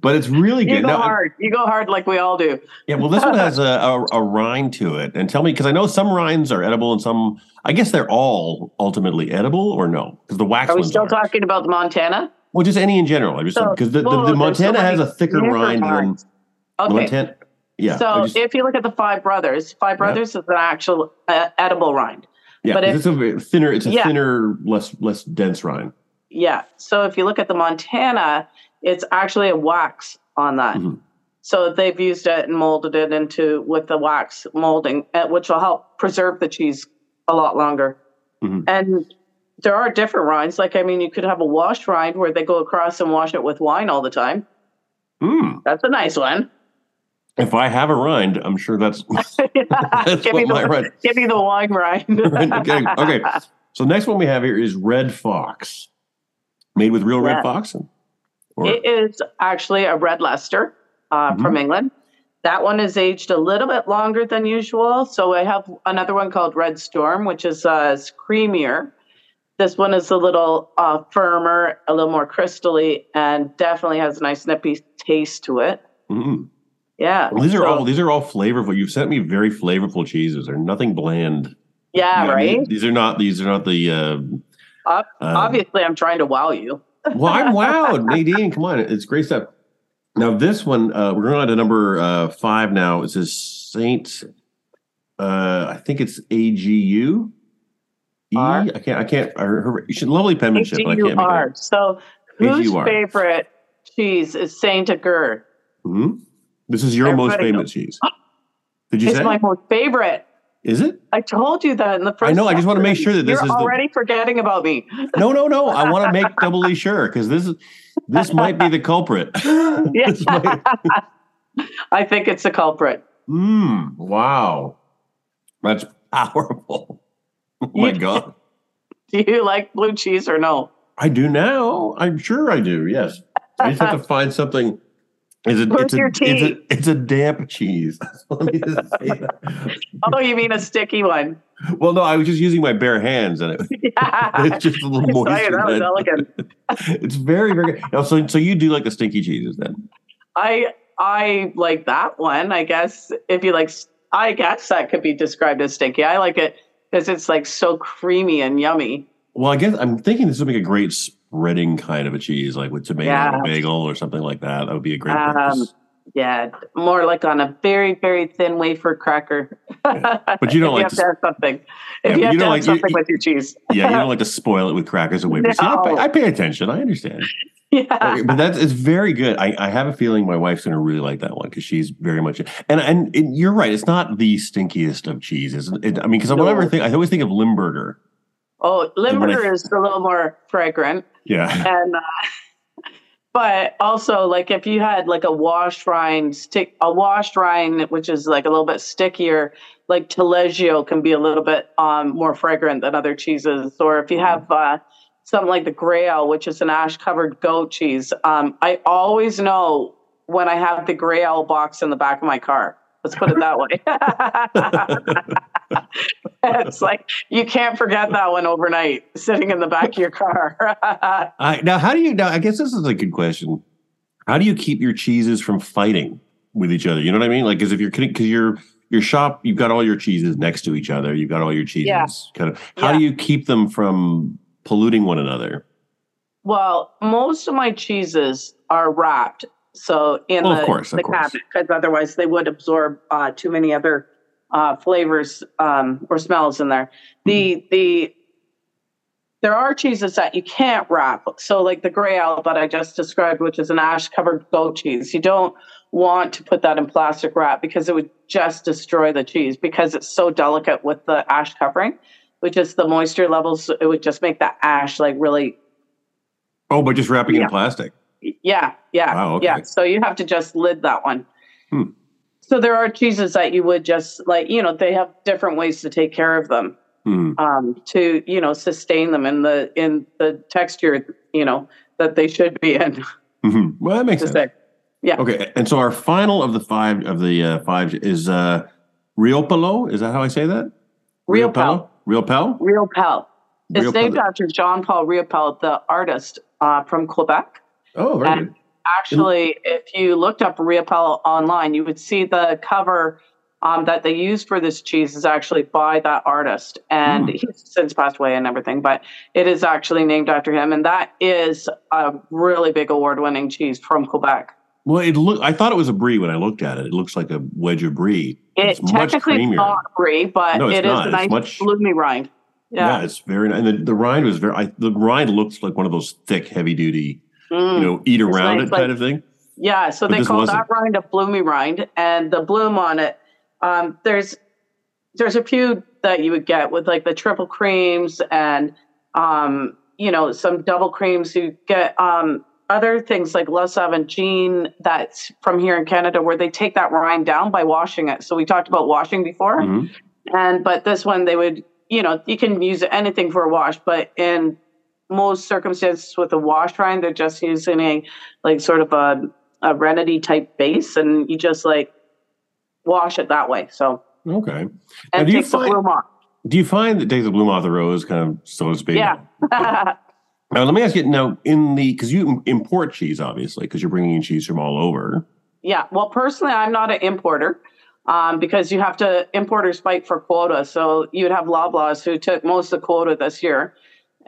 But it's really good. You go Now, hard. You go hard like we all do. yeah, well, this one has a, a, a rind to it. And tell me, because I know some rinds are edible and some, I guess they're all ultimately edible or no? Because the wax Are we ones still aren't. talking about the Montana? Well, just any in general. I just So- because the, the, well, the so Montana has a thicker rind than the Okay. Montana. Yeah. So just- if you look at the Five Brothers, Five Brothers is an actual uh, edible rind. yeah, but if- it's a thinner. It's a Yeah. thinner, less less dense rind. Yeah. So if you look at the Montana, it's actually a wax on that. Mhm. So they've used it and molded it into with the wax molding, uh, which will help preserve the cheese a lot longer. Mhm. And there are different rinds. Like I mean, you could have a washed rind where they go across and wash it with wine all the time. Mm. That's a nice one. If I have a rind, I'm sure that's That's give, me the, rind. give me the wine rind. okay. Okay. So next one we have here is Red Fox, made with real Yeah. red fox. Or, It is actually a red Leicester uh, Mhm. from England. That one is aged a little bit longer than usual. So I have another one called Red Storm, which is uh, creamier. This one is a little uh, firmer, a little more crystally, and definitely has a nice nippy taste to it. Mm. Yeah. Well, these are so- all these are all flavorful. You've sent me very flavorful cheeses. They're nothing bland. Yeah, You know, right. These are not these are not the. Uh, uh, Obviously, I'm trying to wow you. Well, I'm wowed, Nadine. Come on, it's great stuff. Now this one, uh, we're going on to number uh, five now. It says Saint. Uh, I think it's AGU. E? R. I can't. I can't. I her, she- lovely penmanship, but I can't make. So, whose H-E-U-R. favorite cheese is Saint Agur? Mhm. This is your most Everybody famous cheese. Did you It's say? my most favorite. Is it? I told you that in the first. I know, I just wanna make sure that this is the- already forgetting about me. No, no, no. I want to make doubly sure because this is this might be the culprit. Yeah. This might- I think it's a culprit. Mm, wow, that's powerful. Oh my You- god, Do you like blue cheese or no? I do now. I'm sure I do. Yes, I just have to find something. Is it? Where's It's a, it's a it's a damp cheese. Let me just say that. Oh, you mean a sticky one? Well, no, I was just using my bare hands, and it, Yeah. it's just a little I saw you. moisture. That was elegant. It's very, very good. So, so you do like the stinky cheeses then? I I like that one. I guess if you like I guess that could be described as stinky. I like it because it's like so creamy and yummy. Well, I guess I'm thinking this would make a great spreading kind of a cheese, like with tomato Yeah. bagel or something like that. That would be a great Um. Yeah, more like on a very, very thin wafer cracker. But you don't like have to to have something. If but you you have to don't have like- you- something you- with your cheese. Yeah, you don't like to spoil it with crackers and wafers. See, I, pay, I pay attention. I understand. yeah. Okay, but that's it's very good. I, I have a feeling my wife's going to really like that one because she's very much and and it, you're right. It's not the stinkiest of cheeses. It, I mean, because No. whenever I think, I always think of Limburger. Oh, Limburger is a little more fragrant. Yeah, and uh, but also like if you had like a washed rind stick a washed rind which is like a little bit stickier like taleggio can be a little bit um more fragrant than other cheeses. Or if you have uh something like the Grey Owl which is an ash covered goat cheese um i always know when i have the Grey Owl box in the back of my car let's put it that way it's like you can't forget that one overnight sitting in the back of your car I, now how do you? Now I guess this is a good question. How do you keep your cheeses from fighting with each other? You know what I mean? Like, because if you're because your your shop, you've got all your cheeses next to each other. You've got all your cheeses Yeah. kind of. How do you keep them from polluting one another? Well, most of my cheeses are wrapped, so in Well, of the, course, the cabinet, because otherwise they would absorb uh, too many other uh, flavors um, or smells in there. The Mm-hmm. the there are cheeses that you can't wrap. So, like the Grey Owl that I just described, which is an ash covered goat cheese, you don't want to put that in plastic wrap because it would just destroy the cheese because it's so delicate with the ash covering, which is the moisture levels. It would just make the ash like really Oh, but just wrapping it Yeah. in plastic. Yeah, yeah, Wow, okay. yeah. So you have to just lid that one. Hmm. So there are cheeses that you would just like, you know, they have different ways to take care of them, Hmm. um, to you know sustain them in the in the texture, you know, that they should be in. Mhm. Well, that makes sense. say, Okay, and so our final of the five of the uh, five is uh, Riopolo. Is that how I say that? Riopelle. Riopelle. Real Pell. It's Riopelle. named after John Paul Riopelle, the artist uh, from Quebec. Oh, very And good. actually, if you looked up Riopelle online, you would see the cover um, that they used for this cheese is actually by that artist, and Hmm. he's since passed away and everything. But it is actually named after him, and that is a really big award-winning cheese from Quebec. Well, it look. I thought it was a brie when I looked at it. It looks like a wedge of brie. It It's much technically creamier. is not brie, but No, it's it is a nice much- bloomy rind. Yeah, Yeah, it's very nice. And the, the rind was very. I, the rind looks like one of those thick, heavy duty. Mm. You know, eat around nice, it like- kind of thing. Yeah, so But they call that rind a bloomy rind, and the bloom on it. Um, there's there's a few that you would get with like the triple creams and um, you know some double creams. You get um, other things like La Sauvagine that's from here in Canada, where they take that rind down by washing it. So we talked about washing before, Mhm. and but this one they would you know you can use anything for a wash, but in most circumstances with a wash rind, they're just using a like sort of a a renity type base, and you just like wash it that way. So Okay. And do you take the find- bloom off. Do you find that takes the bloom off the rose, kind of so to speak? Yeah. Now, let me ask you. Now, in the because you import cheese, obviously, because you're bringing in cheese from all over. yeah. Well, personally, I'm not an importer. Um, because you have to importers fight for quota. So you would have Loblaws who took most of the quota this year,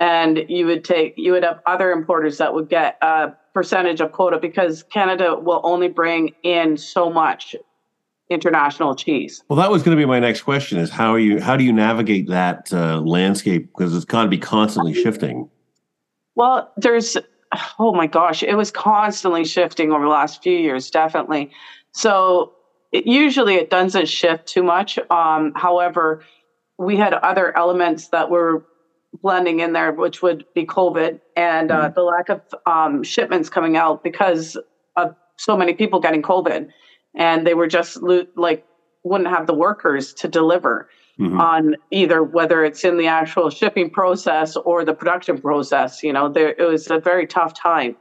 and you would take you would have other importers that would get a percentage of quota because Canada will only bring in so much international cheese. Well, that was going to be my next question: is how are you how do you navigate that uh, landscape because it's got to be constantly shifting. Well, there's, oh my gosh, it was constantly shifting over the last few years, definitely. So it, usually it doesn't shift too much. Um, however, we had other elements that were blending in there, which would be COVID and uh, the lack of um, shipments coming out because of so many people getting COVID. And they were just lo- like, wouldn't have the workers to deliver Mhm. on either whether it's in the actual shipping process or the production process. You know, there it was a very tough time.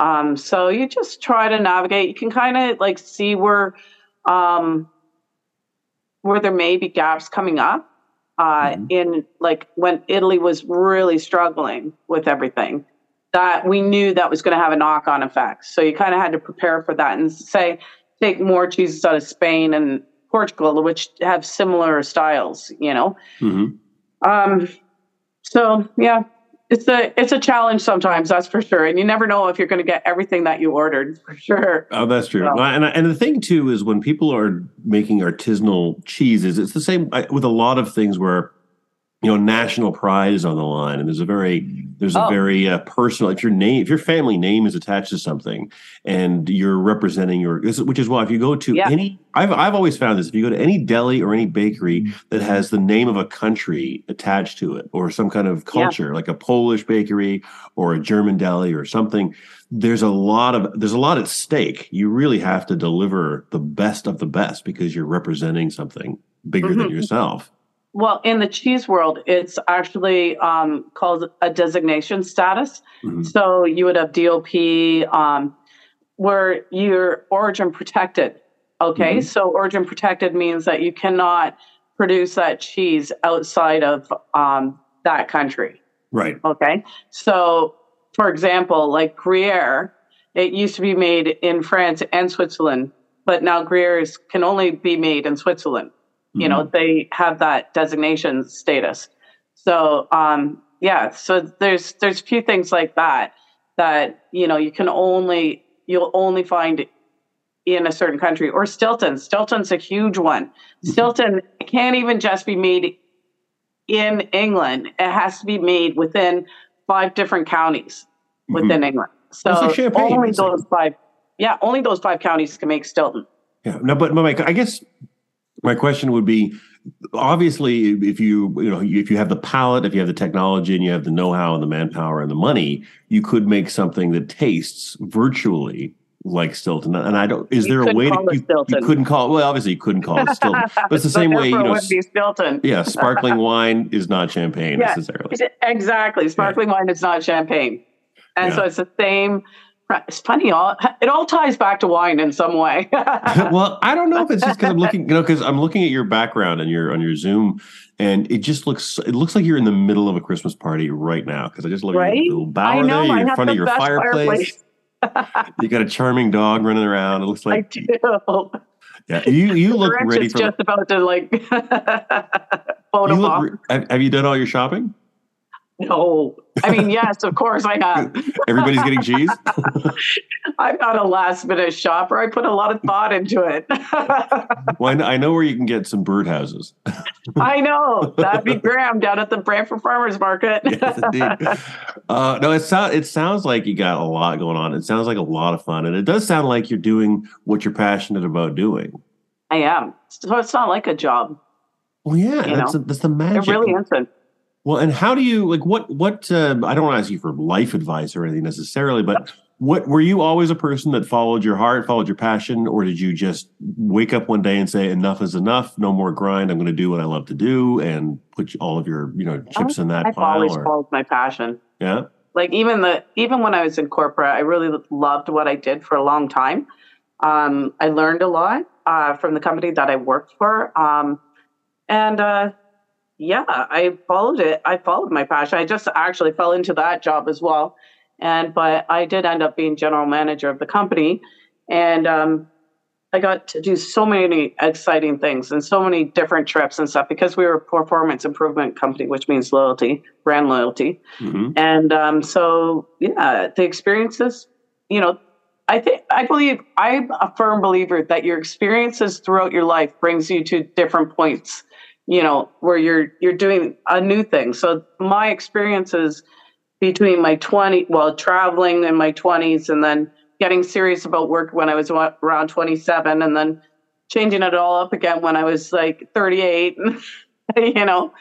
Um, so you just try to navigate. You can kind of like see where um, where there may be gaps coming up. Uh, Mhm. In like when Italy was really struggling with everything, that we knew that was going to have a knock on effect. So you kind of had to prepare for that and say, take more cheeses out of Spain and Portugal, which have similar styles. You know. Mm-hmm. Um. So yeah, it's a it's a challenge sometimes. That's for sure, and you never know if you're going to get everything that you ordered. For sure. Oh, that's true. Well, and and the thing too is when people are making artisanal cheeses, it's the same with a lot of things where you know national pride is on the line and there's a very there's a oh. very uh, personal if your name if your family name is attached to something and you're representing your which is why if you go to yeah. any I've I've always found this if you go to any deli or any bakery that has the name of a country attached to it or some kind of culture yeah. like a Polish bakery or a German deli or something there's a lot of there's a lot at stake you really have to deliver the best of the best because you're representing something bigger mm-hmm. than yourself well, in the cheese world, it's actually um, called a designation status. Mm-hmm. So you would have DOP, um, where you're origin protected. Okay, mm-hmm. so origin protected means that you cannot produce that cheese outside of um, that country. Right. Okay. So, for example, like Gruyere, it used to be made in France and Switzerland, but now Gruyere can only be made in Switzerland you know mm-hmm. they have that designation status so um yeah so there's there's a few things like that that you know you can only you'll only find in a certain country or stilton stilton's a huge one mm-hmm. stilton can't even just be made in england it has to be made within five different counties within mm-hmm. england so only those five yeah only those five counties can make stilton yeah no but, but i guess my question would be obviously if you you know if you have the palate if you have the technology and you have the know-how and the manpower and the money you could make something that tastes virtually like Stilton. And I don't. Is there a way to you, you, couldn't call? Well, obviously you couldn't call it Stilton, but it's the same way. You know, Stilton. yeah, sparkling wine is not champagne yeah, necessarily. Exactly, sparkling yeah. wine is not champagne, and yeah. so it's the same it's funny. All it all ties back to wine in some way. well, I don't know if it's just because I'm looking, you know, because I'm looking at your background and your on your Zoom, and it just looks it looks like you're in the middle of a Christmas party right now. Because I just look right? at your little bower know, there, you're in front of your fireplace. fireplace. you got a charming dog running around. It looks like I do. Yeah, you you look ready for. Just about to like photo you look, have, have you done all your shopping? No. I mean, yes, of course I have. Everybody's getting cheese? I'm not a last minute shopper. I put a lot of thought into it. well, I know where you can get some birdhouses. I know. That'd be Graham down at the Brantford Farmers Market. yes, indeed. Uh, no, it, so- it sounds like you got a lot going on. It sounds like a lot of fun. And it does sound like you're doing what you're passionate about doing. I am. So it's not like a job. Well, yeah, that's, a, that's the magic. It really isn't. Well, and how do you like what what uh, I don't want to ask you for life advice or anything necessarily, but what were you always a person that followed your heart, followed your passion, or did you just wake up one day and say enough is enough, no more grind, I'm going to do what I love to do, and put all of your you know chips in that I've pile? always or? followed my passion. Yeah, like even the even when I was in corporate, I really loved what I did for a long time. Um, I learned a lot uh, from the company that I worked for, um, and uh, yeah, I followed it. I followed my passion. I just actually fell into that job as well. And but I did end up being general manager of the company, and um, I got to do so many exciting things and so many different trips and stuff because we were a performance improvement company, which means loyalty, brand loyalty. Mm-hmm. And um, so, yeah, the experiences, you know, I think I believe I'm a firm believer that your experiences throughout your life brings you to different points you know where you're you're doing a new thing. So my experiences between my 20 well traveling in my 20s and then getting serious about work when i was around 27 and then changing it all up again when i was like 38 you know.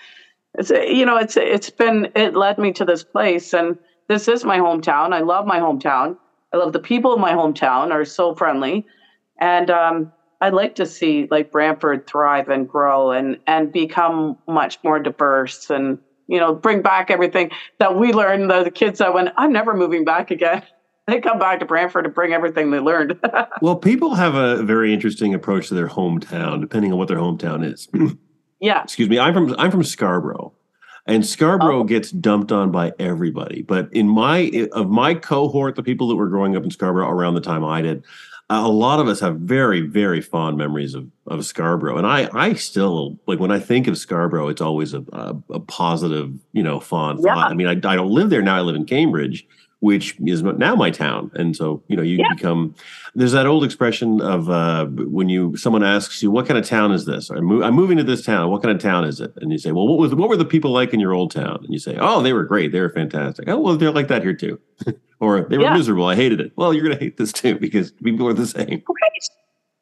It's you know it's it's been it led me to this place and this is my hometown. I love my hometown. I love the people of my hometown are so friendly. And um I'd like to see like Brantford thrive and grow and and become much more diverse and you know bring back everything that we learned. The, the kids that went, I'm never moving back again. They come back to Brantford to bring everything they learned. well, people have a very interesting approach to their hometown, depending on what their hometown is. yeah. Excuse me. I'm from I'm from Scarborough. And Scarborough oh. gets dumped on by everybody. But in my of my cohort, the people that were growing up in Scarborough around the time I did, Uh, a lot of us have very very fond memories of of Scarborough, and I I still like when I think of Scarborough, it's always a a, a positive you know fond Yeah. thought. I mean, I, I don't live there now; I live in Cambridge, which is now my town, and so you know you Yeah. become. There's that old expression of uh, when you someone asks you what kind of town is this? I'm, I'm moving to this town. What kind of town is it? And you say, well, what was what were the people like in your old town? And you say, oh, they were great. They were fantastic. Oh, well, they're like that here too. or they were Yeah. miserable. I hated it. Well, you're going to hate this too because people are the same. Right.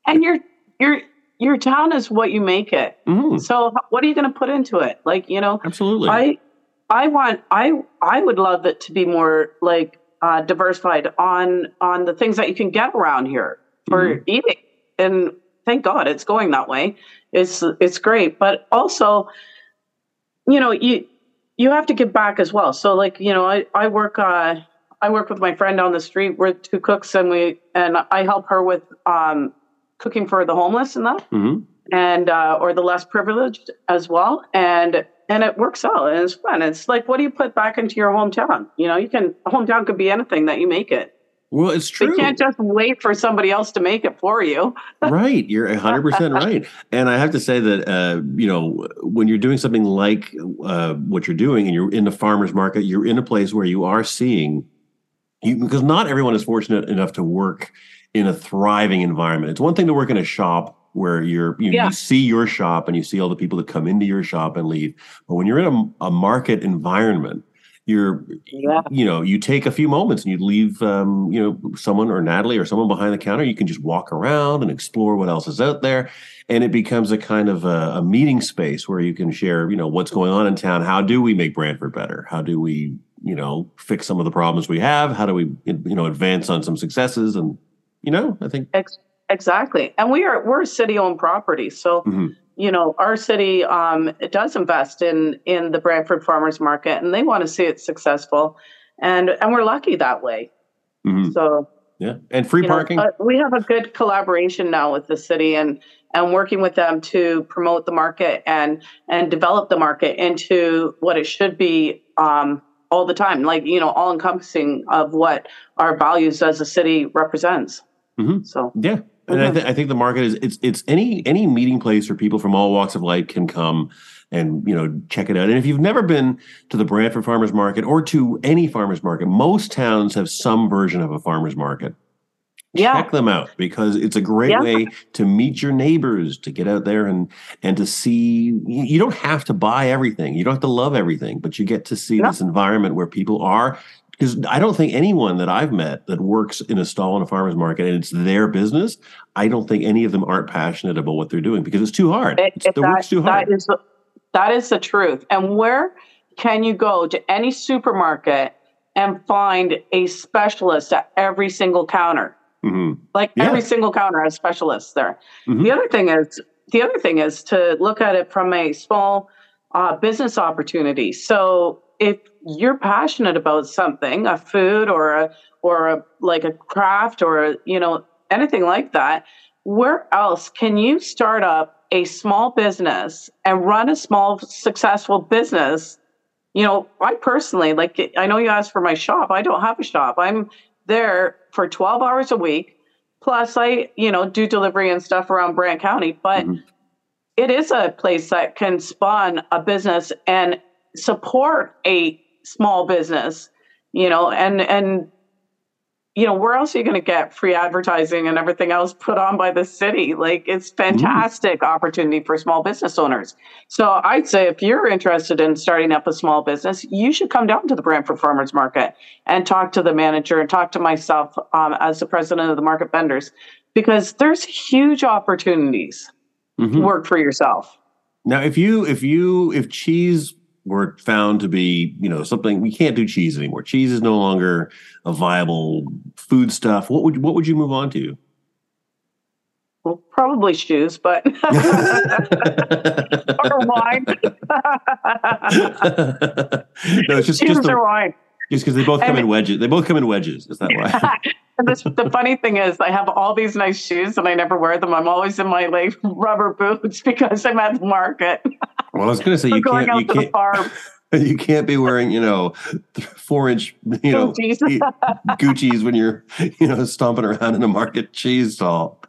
And your your your town is what you make it. Mhm, So what are you going to put into it? Like you know, absolutely. I I want I I would love it to be more like uh, diversified on on the things that you can get around here for Mm-hmm. eating. And thank God it's going that way. It's it's great, but also, you know, you you have to give back as well. So like you know, I I work uh I work with my friend on the street. We're two cooks, and we and I help her with um cooking for the homeless and that Mhm. and uh, or the less privileged as well and and it works out and it's fun. It's like what do you put back into your hometown? You know you can hometown could be anything that you make it. Well, it's true. you can't just wait for somebody else to make it for you. Right you're 100% right. And i have to say that uh, you know when you're doing something like uh, what you're doing and you're in the farmers market you're in a place where you are seeing you because not everyone is fortunate enough to work in a thriving environment. It's one thing to work in a shop where you're you, Yeah. you see your shop and you see all the people that come into your shop and leave but when you're in a, a market environment you're yeah you know, you take a few moments and you leave, um, you know, someone or Natalie or someone behind the counter. You can just walk around and explore what else is out there, and it becomes a kind of a, a meeting space where you can share, you know, what's going on in town. How do we make Brantford better? How do we, you know, fix some of the problems we have? How do we, you know, advance on some successes? And you know, I think Ex- exactly. And we are we're a city owned property. So Mhm. you know our city um does invest in in the brantford farmers market and they want to see it successful. And and we're lucky that way. Mhm, so yeah, and free know, parking. uh, we have a good collaboration now with the city and and working with them to promote the market and and develop the market into what it should be um, all the time like you know all encompassing of what our values as a city represents. Mhm. so. Yeah, and I, th- I think the market is it's it's any any meeting place where people from all walks of life can come and you know check it out. And if you've never been to the Brantford Farmers Market or to any farmers market, most towns have some version of a farmers market. yeah Check them out because it's a great Yeah. way to meet your neighbors, to get out there and and to see. You you don't have to buy everything, you don't have to love everything, but you get to see Yeah. this environment where people are. Because I don't think anyone that I've met that works in a stall in a farmer's market and it's their business, I don't think any of them aren't passionate about what they're doing because it's too hard. It- It's, it- the work's too hard. That is, the- that is the truth. And where can you go to any supermarket and find a specialist at every single counter? Mhm. Like Yeah. every single counter has specialists there. Mhm. The other thing is the other thing is to look at it from a small uh, business opportunity. So if you're passionate about something, a food or a or a like a craft or a, you know anything like that, where else can you start up a small business and run a small successful business? You know, I personally like I know you asked for my shop. I don't have a shop. I'm there for 12 hours a week. Plus, I, you know, do delivery and stuff around Brant County, but Mhm. it is a place that can spawn a business and support a small business, you know, and, and, you know, where else are you going to get free advertising and everything else put on by the city? Like, it's fantastic opportunity for small business owners. So I'd say if you're interested in starting up a small business, you should come down to the Brantford Farmers Market and talk to the manager and talk to myself um, as the president of the market vendors, because there's huge opportunities Mhm. to work for yourself. Now, if you if you if cheese were found to be you know something we can't do cheese anymore, cheese is no longer a viable food stuff. What would what would you move on to? Well, probably shoes, but or wine. no, it's just shoes just wine. just because they both come And- in wedges. They both come in wedges. Is that why? This, the funny thing is, I have all these nice shoes and I never wear them. I'm always in my like rubber boots because I'm at the market. well, I was going to say you going can't. out You to can't. farm. you can't be wearing, you know, four inch, you know, Gucci's. Gucci's when you're, you know, stomping around in a market cheese stall.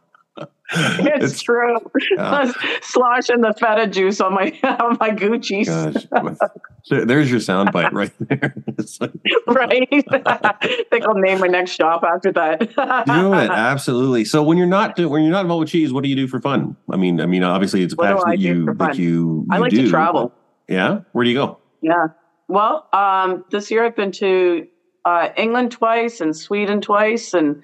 It's, true. yeah. Sloshing the feta juice on my on my Gucci's. Gosh, there's your soundbite right there. It's like, right? I think I'll name my next shop after that. do it absolutely. So when you're not when you're not involved with cheese, what do you do for fun? I mean, I mean, obviously it's a What passion that you that fun? you, I like do. to travel. Yeah, where do you go? Yeah. Well, um, this year I've been to uh, England twice and Sweden twice, and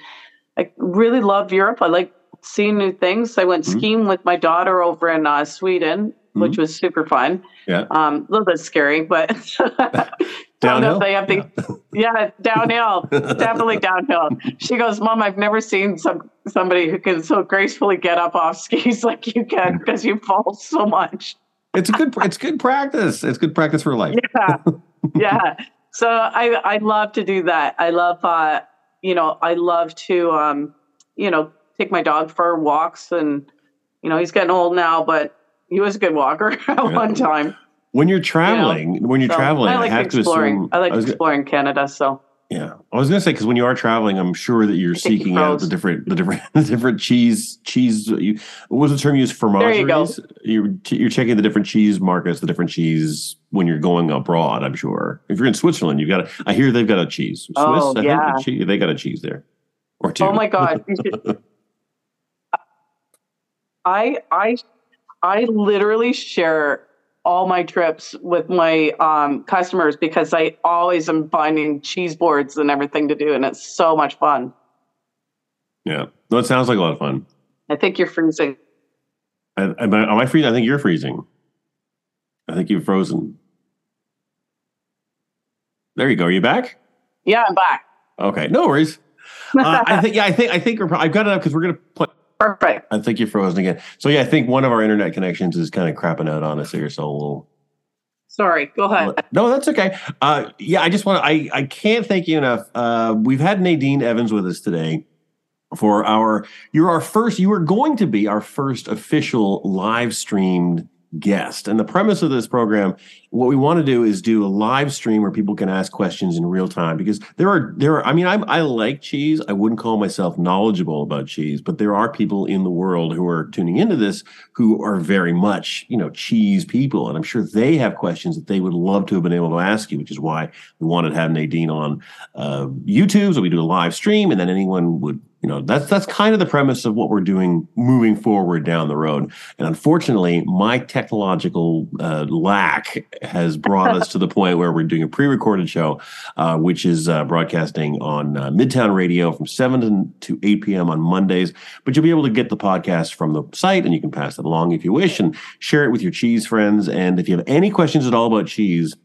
I really love Europe. I like seeing new things. I went Mhm. skiing with my daughter over in uh, Sweden, which was super fun. Mm-hmm. Yeah. Um, a little bit scary, but Downhill? they have the yeah downhill, definitely downhill. She goes, "Mom, I've never seen some somebody who can so gracefully get up off skis like you can because you fall so much." It's a good it's good practice. It's good practice for life. yeah yeah so i i love to do that i love uh you know i love to um you know take my dog for walks and you know he's getting old now but he was a good walker at one time When you're traveling, when you're So, traveling, i like I have to exploring assume. i like was gonna- exploring canada so Yeah, I was gonna say because when you are traveling, I'm sure that you're seeking out the different, the different, the different cheese, cheese. Uh, you, what was the term used? There you. Fromageries. You're checking the different cheese markets, the different cheese when you're going abroad. I'm sure. If you're in Switzerland, you've got. A, I hear they've got a cheese. Swiss, Oh, I think, yeah. they got a cheese there, or two. oh my god you i i i literally share all my trips with my um, customers because I always am finding cheese boards and everything to do, and it's so much fun. Yeah, no, it sounds like a lot of fun. I think you're freezing. I, am, I, am I freezing? I think you're freezing. I think you've frozen. There you go. Are you back? Yeah, I'm back. Okay, no worries. Uh, I think. Yeah, I think. I think we're. I've got enough because we're gonna play. Perfect. I think you're frozen again. So yeah, I think one of our internet connections is kind of crapping out on us here. So we'll. Sorry. Go ahead. No, that's okay. Uh, yeah, I just want to. I I can't thank you enough. Uh, we've had Nadine Evans with us today for our. You're our first. You are going to be our first official live streamed guest. And the premise of this program, what we want to do is do a live stream where people can ask questions in real time because there are there are. I mean, I'm I like cheese. I wouldn't call myself knowledgeable about cheese, but there are people in the world who are tuning into this who are very much you know cheese people, and I'm sure they have questions that they would love to have been able to ask you, which is why we wanted to have Nadine on uh, YouTube, so we do a live stream, and then anyone would. You know that's that's kind of the premise of what we're doing moving forward down the road. And unfortunately, my technological uh, lack has brought us to the point where we're doing a pre-recorded show, uh, which is uh, broadcasting on uh, Midtown Radio from seven to eight p.m. on Mondays. But you'll be able to get the podcast from the site, and you can pass it along if you wish, and share it with your cheese friends. And if you have any questions at all about cheese,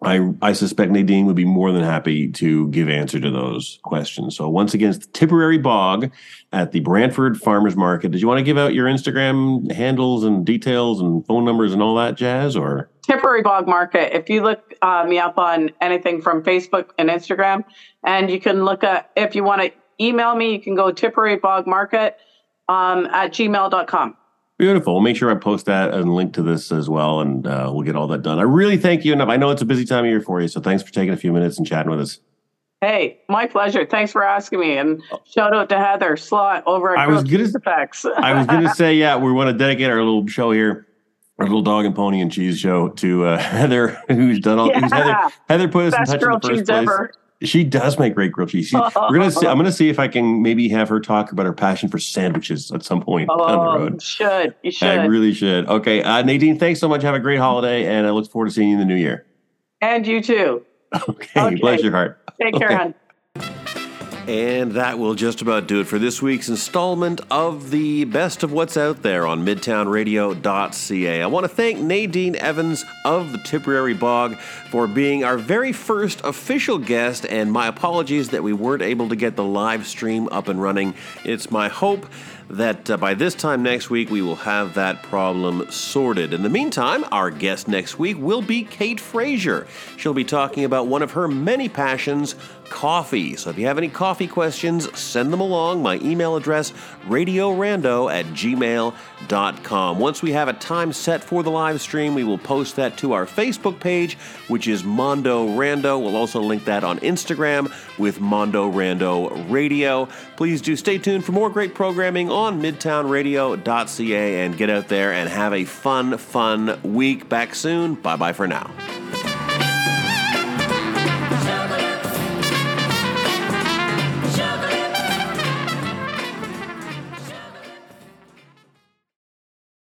I, I suspect Nadine would be more than happy to give answer to those questions. So once again, it's the Tipperary Bog at the Brantford Farmers Market. Did you want to give out your Instagram handles and details and phone numbers and all that jazz? Or Tipperary Bog Market. If you look uh, me up on anything from Facebook and Instagram, and you can look at, if you want to email me, you can go Tipperary Bog Market um, at gmail.com. beautiful. We'll make sure I post that and link to this as well, and uh, we'll get all that done. I really thank you enough. I know it's a busy time of year for you, so thanks for taking a few minutes and chatting with us. Hey, my pleasure. Thanks for asking me. And shout out to Heather Slot over at I was gonna- Effects. I was going to say, yeah, we want to dedicate our little show here, our little dog and pony and cheese show to uh, Heather, who's done all. Who's Heather, Heather put us in best touch in the first place. ever. She does make great grilled cheese. She, we're gonna see, I'm gonna see if I can maybe have her talk about her passion for sandwiches at some point down the Oh, you road. should. You should. I really should. Okay, uh, Nadine, thanks so much. Have a great holiday, and I look forward to seeing you in the new year. and you too. Okay, Okay. bless your heart. Take care, Okay. hon. And that will just about do it for this week's installment of the best of what's out there on midtownradio.ca. I want to thank Nadine Evans of the Tipperary Bog for being our very first official guest, and my apologies that we weren't able to get the live stream up and running. It's my hope that uh, by this time next week we will have that problem sorted. In the meantime, our guest next week will be Kate Frazier. She'll be talking about one of her many passions, coffee. So if you have any coffee questions, send them along. My email address, radiorando at gmail.com. Once we have a time set for the live stream, we will post that to our Facebook page, which is Mondo Rando. We'll also link that on Instagram with Mondo Rando Radio. Please do stay tuned for more great programming on midtownradio.ca and get out there and have a fun, fun week. Back soon. Bye bye for now.